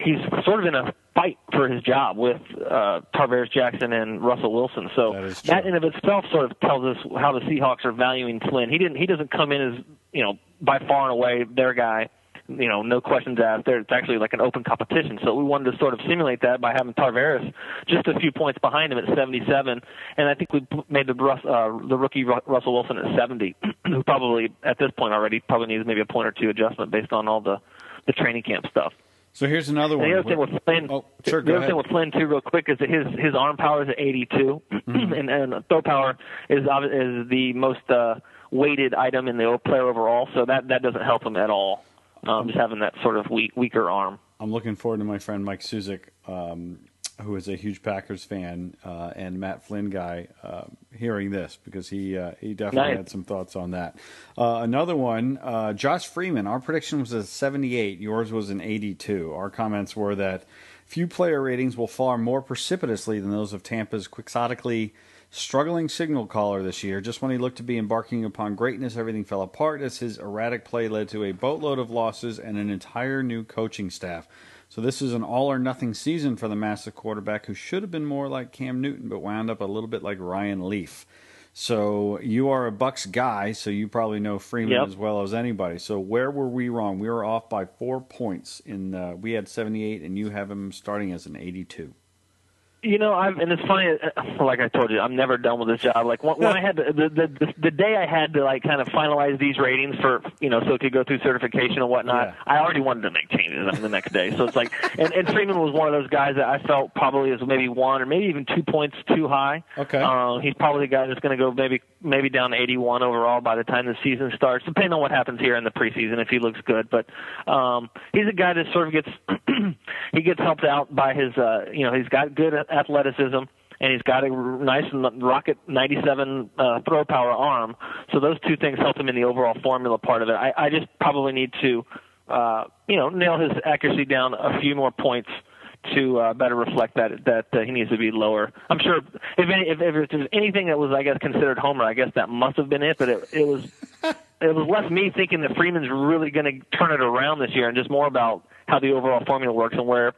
he's sort of in a fight for his job with uh, Tarvaris Jackson and Russell Wilson. So that, true. in of itself sort of tells us how the Seahawks are valuing Flynn. He didn't. He doesn't come in as you know by far and away their guy. You know, no questions asked. There, it's actually like an open competition. So we wanted to sort of simulate that by having Tarvaris just a few points behind him at 77, and I think we made the uh, the rookie Russell Wilson at 70, [CLEARS THROAT] who probably at this point already probably needs maybe a point or two adjustment based on all the the training camp stuff. so here's another And one. the other thing with Flynn, Oh, sure, the other ahead. thing with Flynn too, real quick, is that his his arm power is at 82, [CLEARS THROAT] Mm-hmm. and and throw power is is the most uh, weighted item in the player overall. So that that doesn't help him at all. Um, just having that sort of weak, weaker arm. I'm looking forward to my friend Mike Suzik, um, who is a huge Packers fan uh, and Matt Flynn guy, uh, hearing this because he uh, he definitely Nice. had some thoughts on that. Uh, another one, uh, Josh Freeman. Our prediction was a 78. Yours was an 82. Our comments were that few player ratings will fall more precipitously than those of Tampa's quixotically struggling signal caller this year. Just when he looked to be embarking upon greatness, everything fell apart as his erratic play led to a boatload of losses and an entire new coaching staff. So this is an all or nothing season for the massive quarterback who should have been more like Cam Newton, but wound up a little bit like Ryan Leaf. So you are a Bucs guy, so you probably know Freeman Yep. as well as anybody. So where were we wrong? We were off by four points. In uh, we had seventy eight, and you have him starting as an eighty two. You know, I'm, and it's funny. uh, Like I told you, I'm never done with this job. Like when, when I had to, the, the the the day I had to like kind of finalize these ratings for you know so it could go through certification and whatnot. Yeah. I already wanted to make changes the next day. So it's like, and, and Freeman was one of those guys that I felt probably is maybe one or maybe even two points too high. Okay. Uh, he's probably the guy that's going to go maybe maybe down to 81 overall by the time the season starts, depending on what happens here in the preseason if he looks good. But um, he's a guy that sort of gets [CLEARS THROAT] he gets helped out by his uh, you know he's got good athleticism and he's got a nice rocket 97 uh, throw power arm. So those two things help him in the overall formula part of it. I, I just probably need to uh, you know nail his accuracy down a few more points to uh, better reflect that that uh, he needs to be lower. I'm sure if any, if, if there's anything that was I guess considered homer, I guess that must have been it. But it, it was [LAUGHS] it was less me thinking that Freeman's really going to turn it around this year, and just more about how the overall formula works and where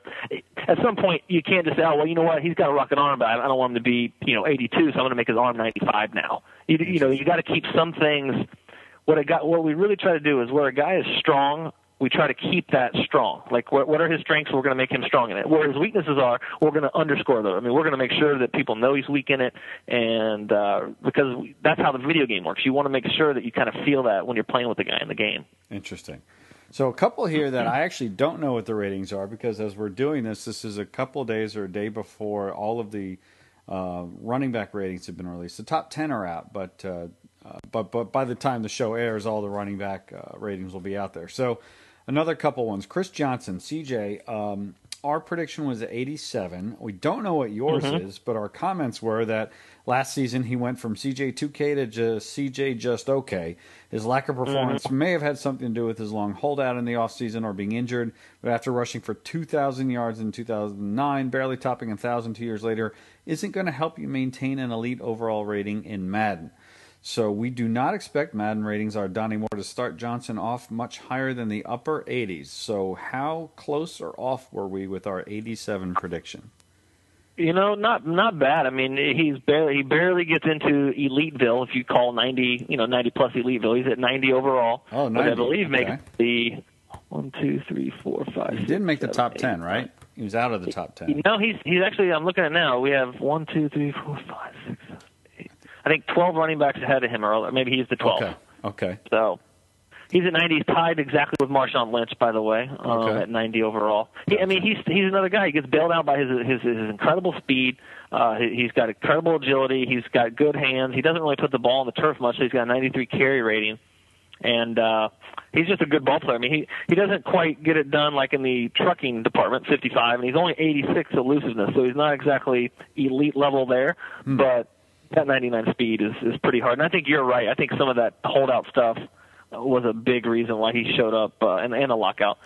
at some point you can't just say, oh well, you know what, he's got a rocket arm, but I don't want him to be you know 82, so I'm going to make his arm 95 now. You, you know, you got to keep some things. What a guy, what we really try to do is where a guy is strong, we try to keep that strong. Like, what, what are his strengths? We're going to make him strong in it. Where his weaknesses are, we're going to underscore those. I mean, we're going to make sure that people know he's weak in it, and uh, because that's how the video game works. You want to make sure that you kind of feel that when you're playing with the guy in the game. Interesting. So a couple here that I actually don't know what the ratings are because as we're doing this, this is a couple of days or a day before all of the uh, running back ratings have been released. The top ten are out, but uh, uh, but but by the time the show airs, all the running back uh, ratings will be out there. So another couple ones. Chris Johnson, CJ. Um, our prediction was 87. We don't know what yours mm-hmm. is, but our comments were that last season he went from CJ 2K to just CJ just okay. His lack of mm-hmm. performance may have had something to do with his long holdout in the offseason or being injured, but after rushing for 2,000 yards in 2009, barely topping 1,000 two years later, isn't going to help you maintain an elite overall rating in Madden. So we do not expect Madden ratings our Donny Moore to start Johnson off much higher than the upper 80s. So how close or off were we with our 87 prediction? You know, not not bad. I mean, he's barely he barely gets into Eliteville. If you call ninety, you know, ninety plus Eliteville, he's at ninety overall. Oh, Which 90, I believe okay. makes the one, two, three, four, five. He six, didn't make the seven, top eight, 10, right? He was out of the top 10. No, he's he's actually. I'm looking at it now. We have one, two, three, four, five, six. I think twelve running backs ahead of him, or maybe he's the twelve. Okay. Okay. So, He's at 90. He's tied exactly with Marshawn Lynch, by the way, um, Okay. at 90 overall. He, I mean, he's he's another guy. He gets bailed out by his his, his incredible speed. Uh, he, he's got incredible agility. He's got good hands. He doesn't really put the ball on the turf much. So he's got a 93 carry rating, and uh, he's just a good ball player. I mean, he he doesn't quite get it done like in the trucking department, 55, and he's only 86 elusiveness, so he's not exactly elite level there, but that 99 speed is is pretty hard. And I think you're right. I think some of that holdout stuff was a big reason why he showed up uh, and and a lockout.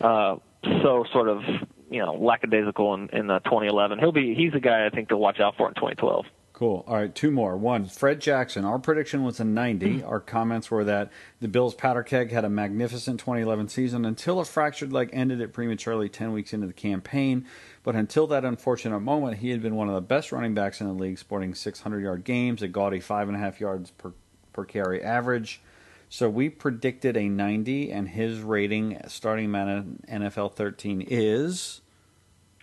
Uh, so sort of you know lackadaisical in, in uh, 2011. He'll be he's the guy I think to watch out for in 2012. Cool. All right, two more. One, Fred Jackson. Our prediction was a 90. Our comments were that the Bills' powder keg had a magnificent 2011 season until a fractured leg ended it prematurely 10 weeks into the campaign. But until that unfortunate moment, he had been one of the best running backs in the league, sporting 600 yard games, a gaudy five and a half yards per, per carry average. So we predicted a 90, and his rating starting Madden NFL 13 is.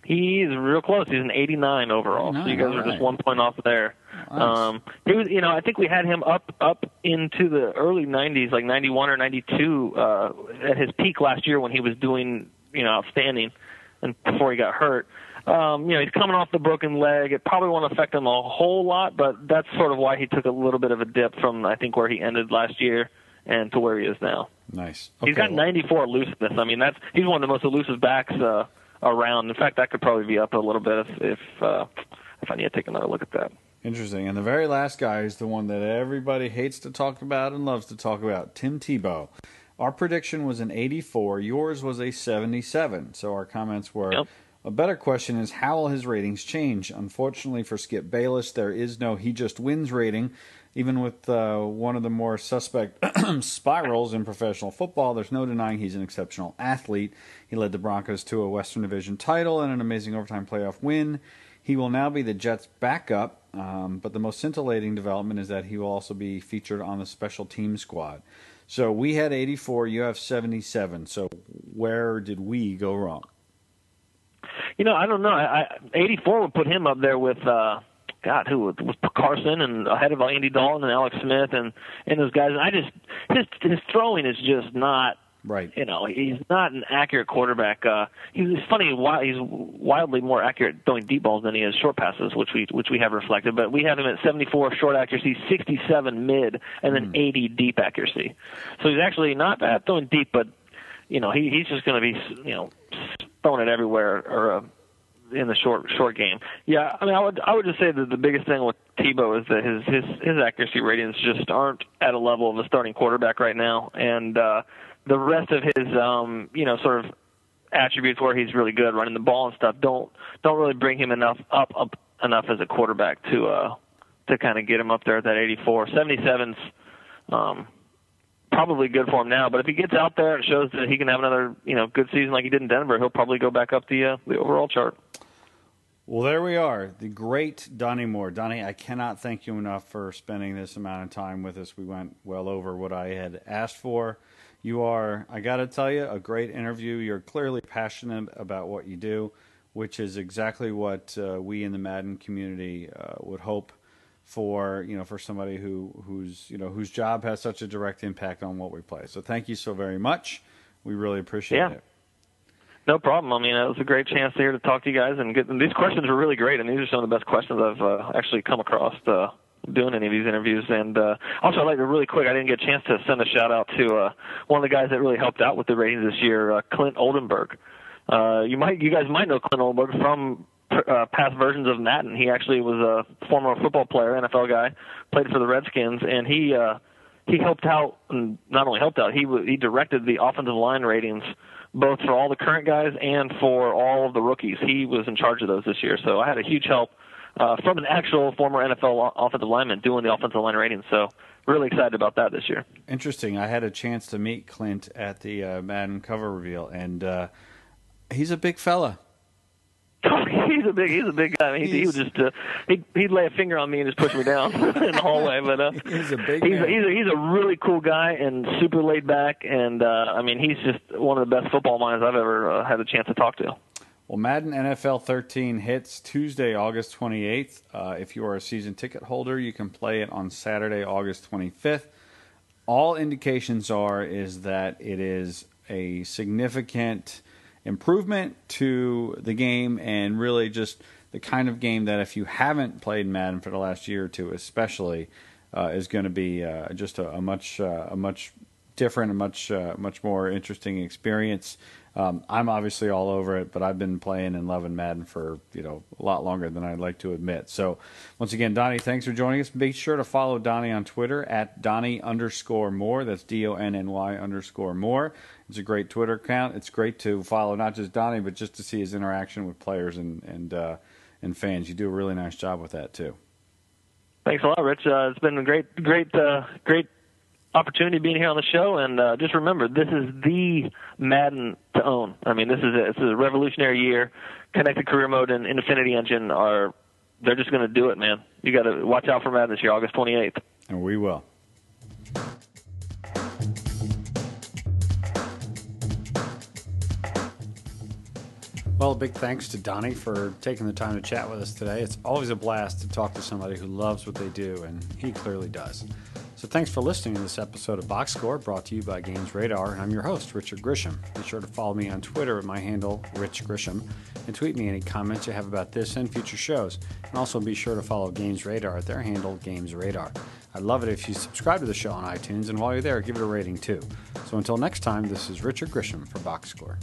He's real close. He's an 89 overall. so you guys are alright. just one point off there. Nice. Um, he was, you know, I think we had him up up into the early 90s, like 91 or 92, uh, at his peak last year when he was doing, you know, outstanding, and before he got hurt. Um, you know, he's coming off the broken leg. It probably won't affect him a whole lot, but that's sort of why he took a little bit of a dip from I think where he ended last year and to where he is now. Nice. He's got 94 elusiveness. I mean, that's he's one of the most elusive backs uh, around. In fact, that could probably be up a little bit if if, uh, if I need to take another look at that. Interesting. And the very last guy is the one that everybody hates to talk about and loves to talk about Tim Tebow. Our prediction was an 84. Yours was a 77. So our comments were Yep. a better question is how will his ratings change? Unfortunately for Skip Bayless, there is no he just wins rating. Even with uh, one of the more suspect [CLEARS THROAT] spirals in professional football, there's no denying he's an exceptional athlete. He led the Broncos to a Western Division title and an amazing overtime playoff win. He will now be the Jets' backup, um, but the most scintillating development is that he will also be featured on the special team squad. So we had 84, you have 77. So where did we go wrong? You know, I don't know. I, I 84 would put him up there with uh God, who was was Carson and ahead of Andy Dalton and Alex Smith and and those guys. And I just his his throwing is just not Right. you know, he's not an accurate quarterback. Uh, he's it's funny. He's wildly more accurate throwing deep balls than he is short passes, which we which we have reflected. But we have him at 74 short accuracy, 67 mid, and then 80 deep accuracy. So he's actually not bad throwing deep, but you know, he he's just going to be you know throwing it everywhere or. Uh, in the short short game. Yeah, I mean, I would I would just say that the biggest thing with Tebow is that his his his accuracy ratings just aren't at a level of a starting quarterback right now, and uh, the rest of his um you know sort of attributes where he's really good running the ball and stuff don't don't really bring him enough up up enough as a quarterback to uh to kind of get him up there at that 84 77's um probably good for him now but if he gets out there and shows that he can have another you know good season like he did in Denver he'll probably go back up the uh, the overall chart Well, there we are. The great Donny Moore. Donny, I cannot thank you enough for spending this amount of time with us. We went well over what I had asked for. You are, I got to tell you, a great interview. You're clearly passionate about what you do, which is exactly what uh, we in the Madden community uh, would hope for. You know, for somebody who whose you know whose job has such a direct impact on what we play. So thank you so very much. We really appreciate Yeah. it. No problem. I mean, it was a great chance here to talk to you guys and get and these questions were really great. And these are some of the best questions I've uh, actually come across uh, doing any of these interviews. And uh, also, I'd like to really quick. I didn't get a chance to send a shout out to uh, one of the guys that really helped out with the ratings this year, uh, Clint Oldenburg. Uh, you might, you guys might know Clint Oldenburg from uh, past versions of Madden. He actually was a former football player, NFL guy, played for the Redskins, and he. Uh, he helped out, and not only helped out, he w- he directed the offensive line ratings both for all the current guys and for all of the rookies. He was in charge of those this year, so I had a huge help uh, from an actual former NFL offensive lineman doing the offensive line ratings. So really excited about that this year. Interesting. I had a chance to meet Clint at the uh, Madden cover reveal, and uh, he's a big fella. [LAUGHS] he's a big he's a big guy. I mean, he, he would just uh, he'd, he'd lay a finger on me and just push me down [LAUGHS] in the hallway. But uh, [LAUGHS] He's a big he's man. a, he's a, he's a really cool guy and super laid back. And uh, I mean, he's just one of the best football minds I've ever uh, had a chance to talk to. Well, Madden NFL 13 hits Tuesday, August 28th. Uh, if you are a season ticket holder, you can play it on Saturday, August 25th. all indications are is that it is a significant improvement to the game and really just the kind of game that if you haven't played Madden for the last year or two, especially, uh, is going to be uh, just a, a much uh, a much different, a much uh, much more interesting experience. Um, I'm obviously all over it, but I've been playing and loving Madden for you know a lot longer than I'd like to admit. So once again, Donny, thanks for joining us. Be sure to follow Donny on Twitter at Donny underscore more. That's D O N N Y underscore more. It's a great Twitter account. It's great to follow not just Donny, but just to see his interaction with players and and uh, and fans. You do a really nice job with that too. Thanks a lot, Rich. Uh, it's been a great, great, uh, great opportunity being here on the show. And uh, just remember, this is the Madden to own. I mean, this is a, it's a revolutionary year. Connected Career Mode and Infinity Engine are they're just going to do it, man. You got to watch out for Madden this year, August 28th. And we will. Well, a big thanks to Donny for taking the time to chat with us today. It's always a blast to talk to somebody who loves what they do, and he clearly does. So thanks for listening to this episode of Box Score brought to you by Games Radar, and I'm your host, Richard Grisham. Be sure to follow me on Twitter at my handle, Rich Grisham, and tweet me any comments you have about this and future shows. And also be sure to follow Games Radar at their handle, Games Radar. I'd love it if you subscribe to the show on iTunes, and while you're there, give it a rating too. So until next time, this is Richard Grisham for Box Score.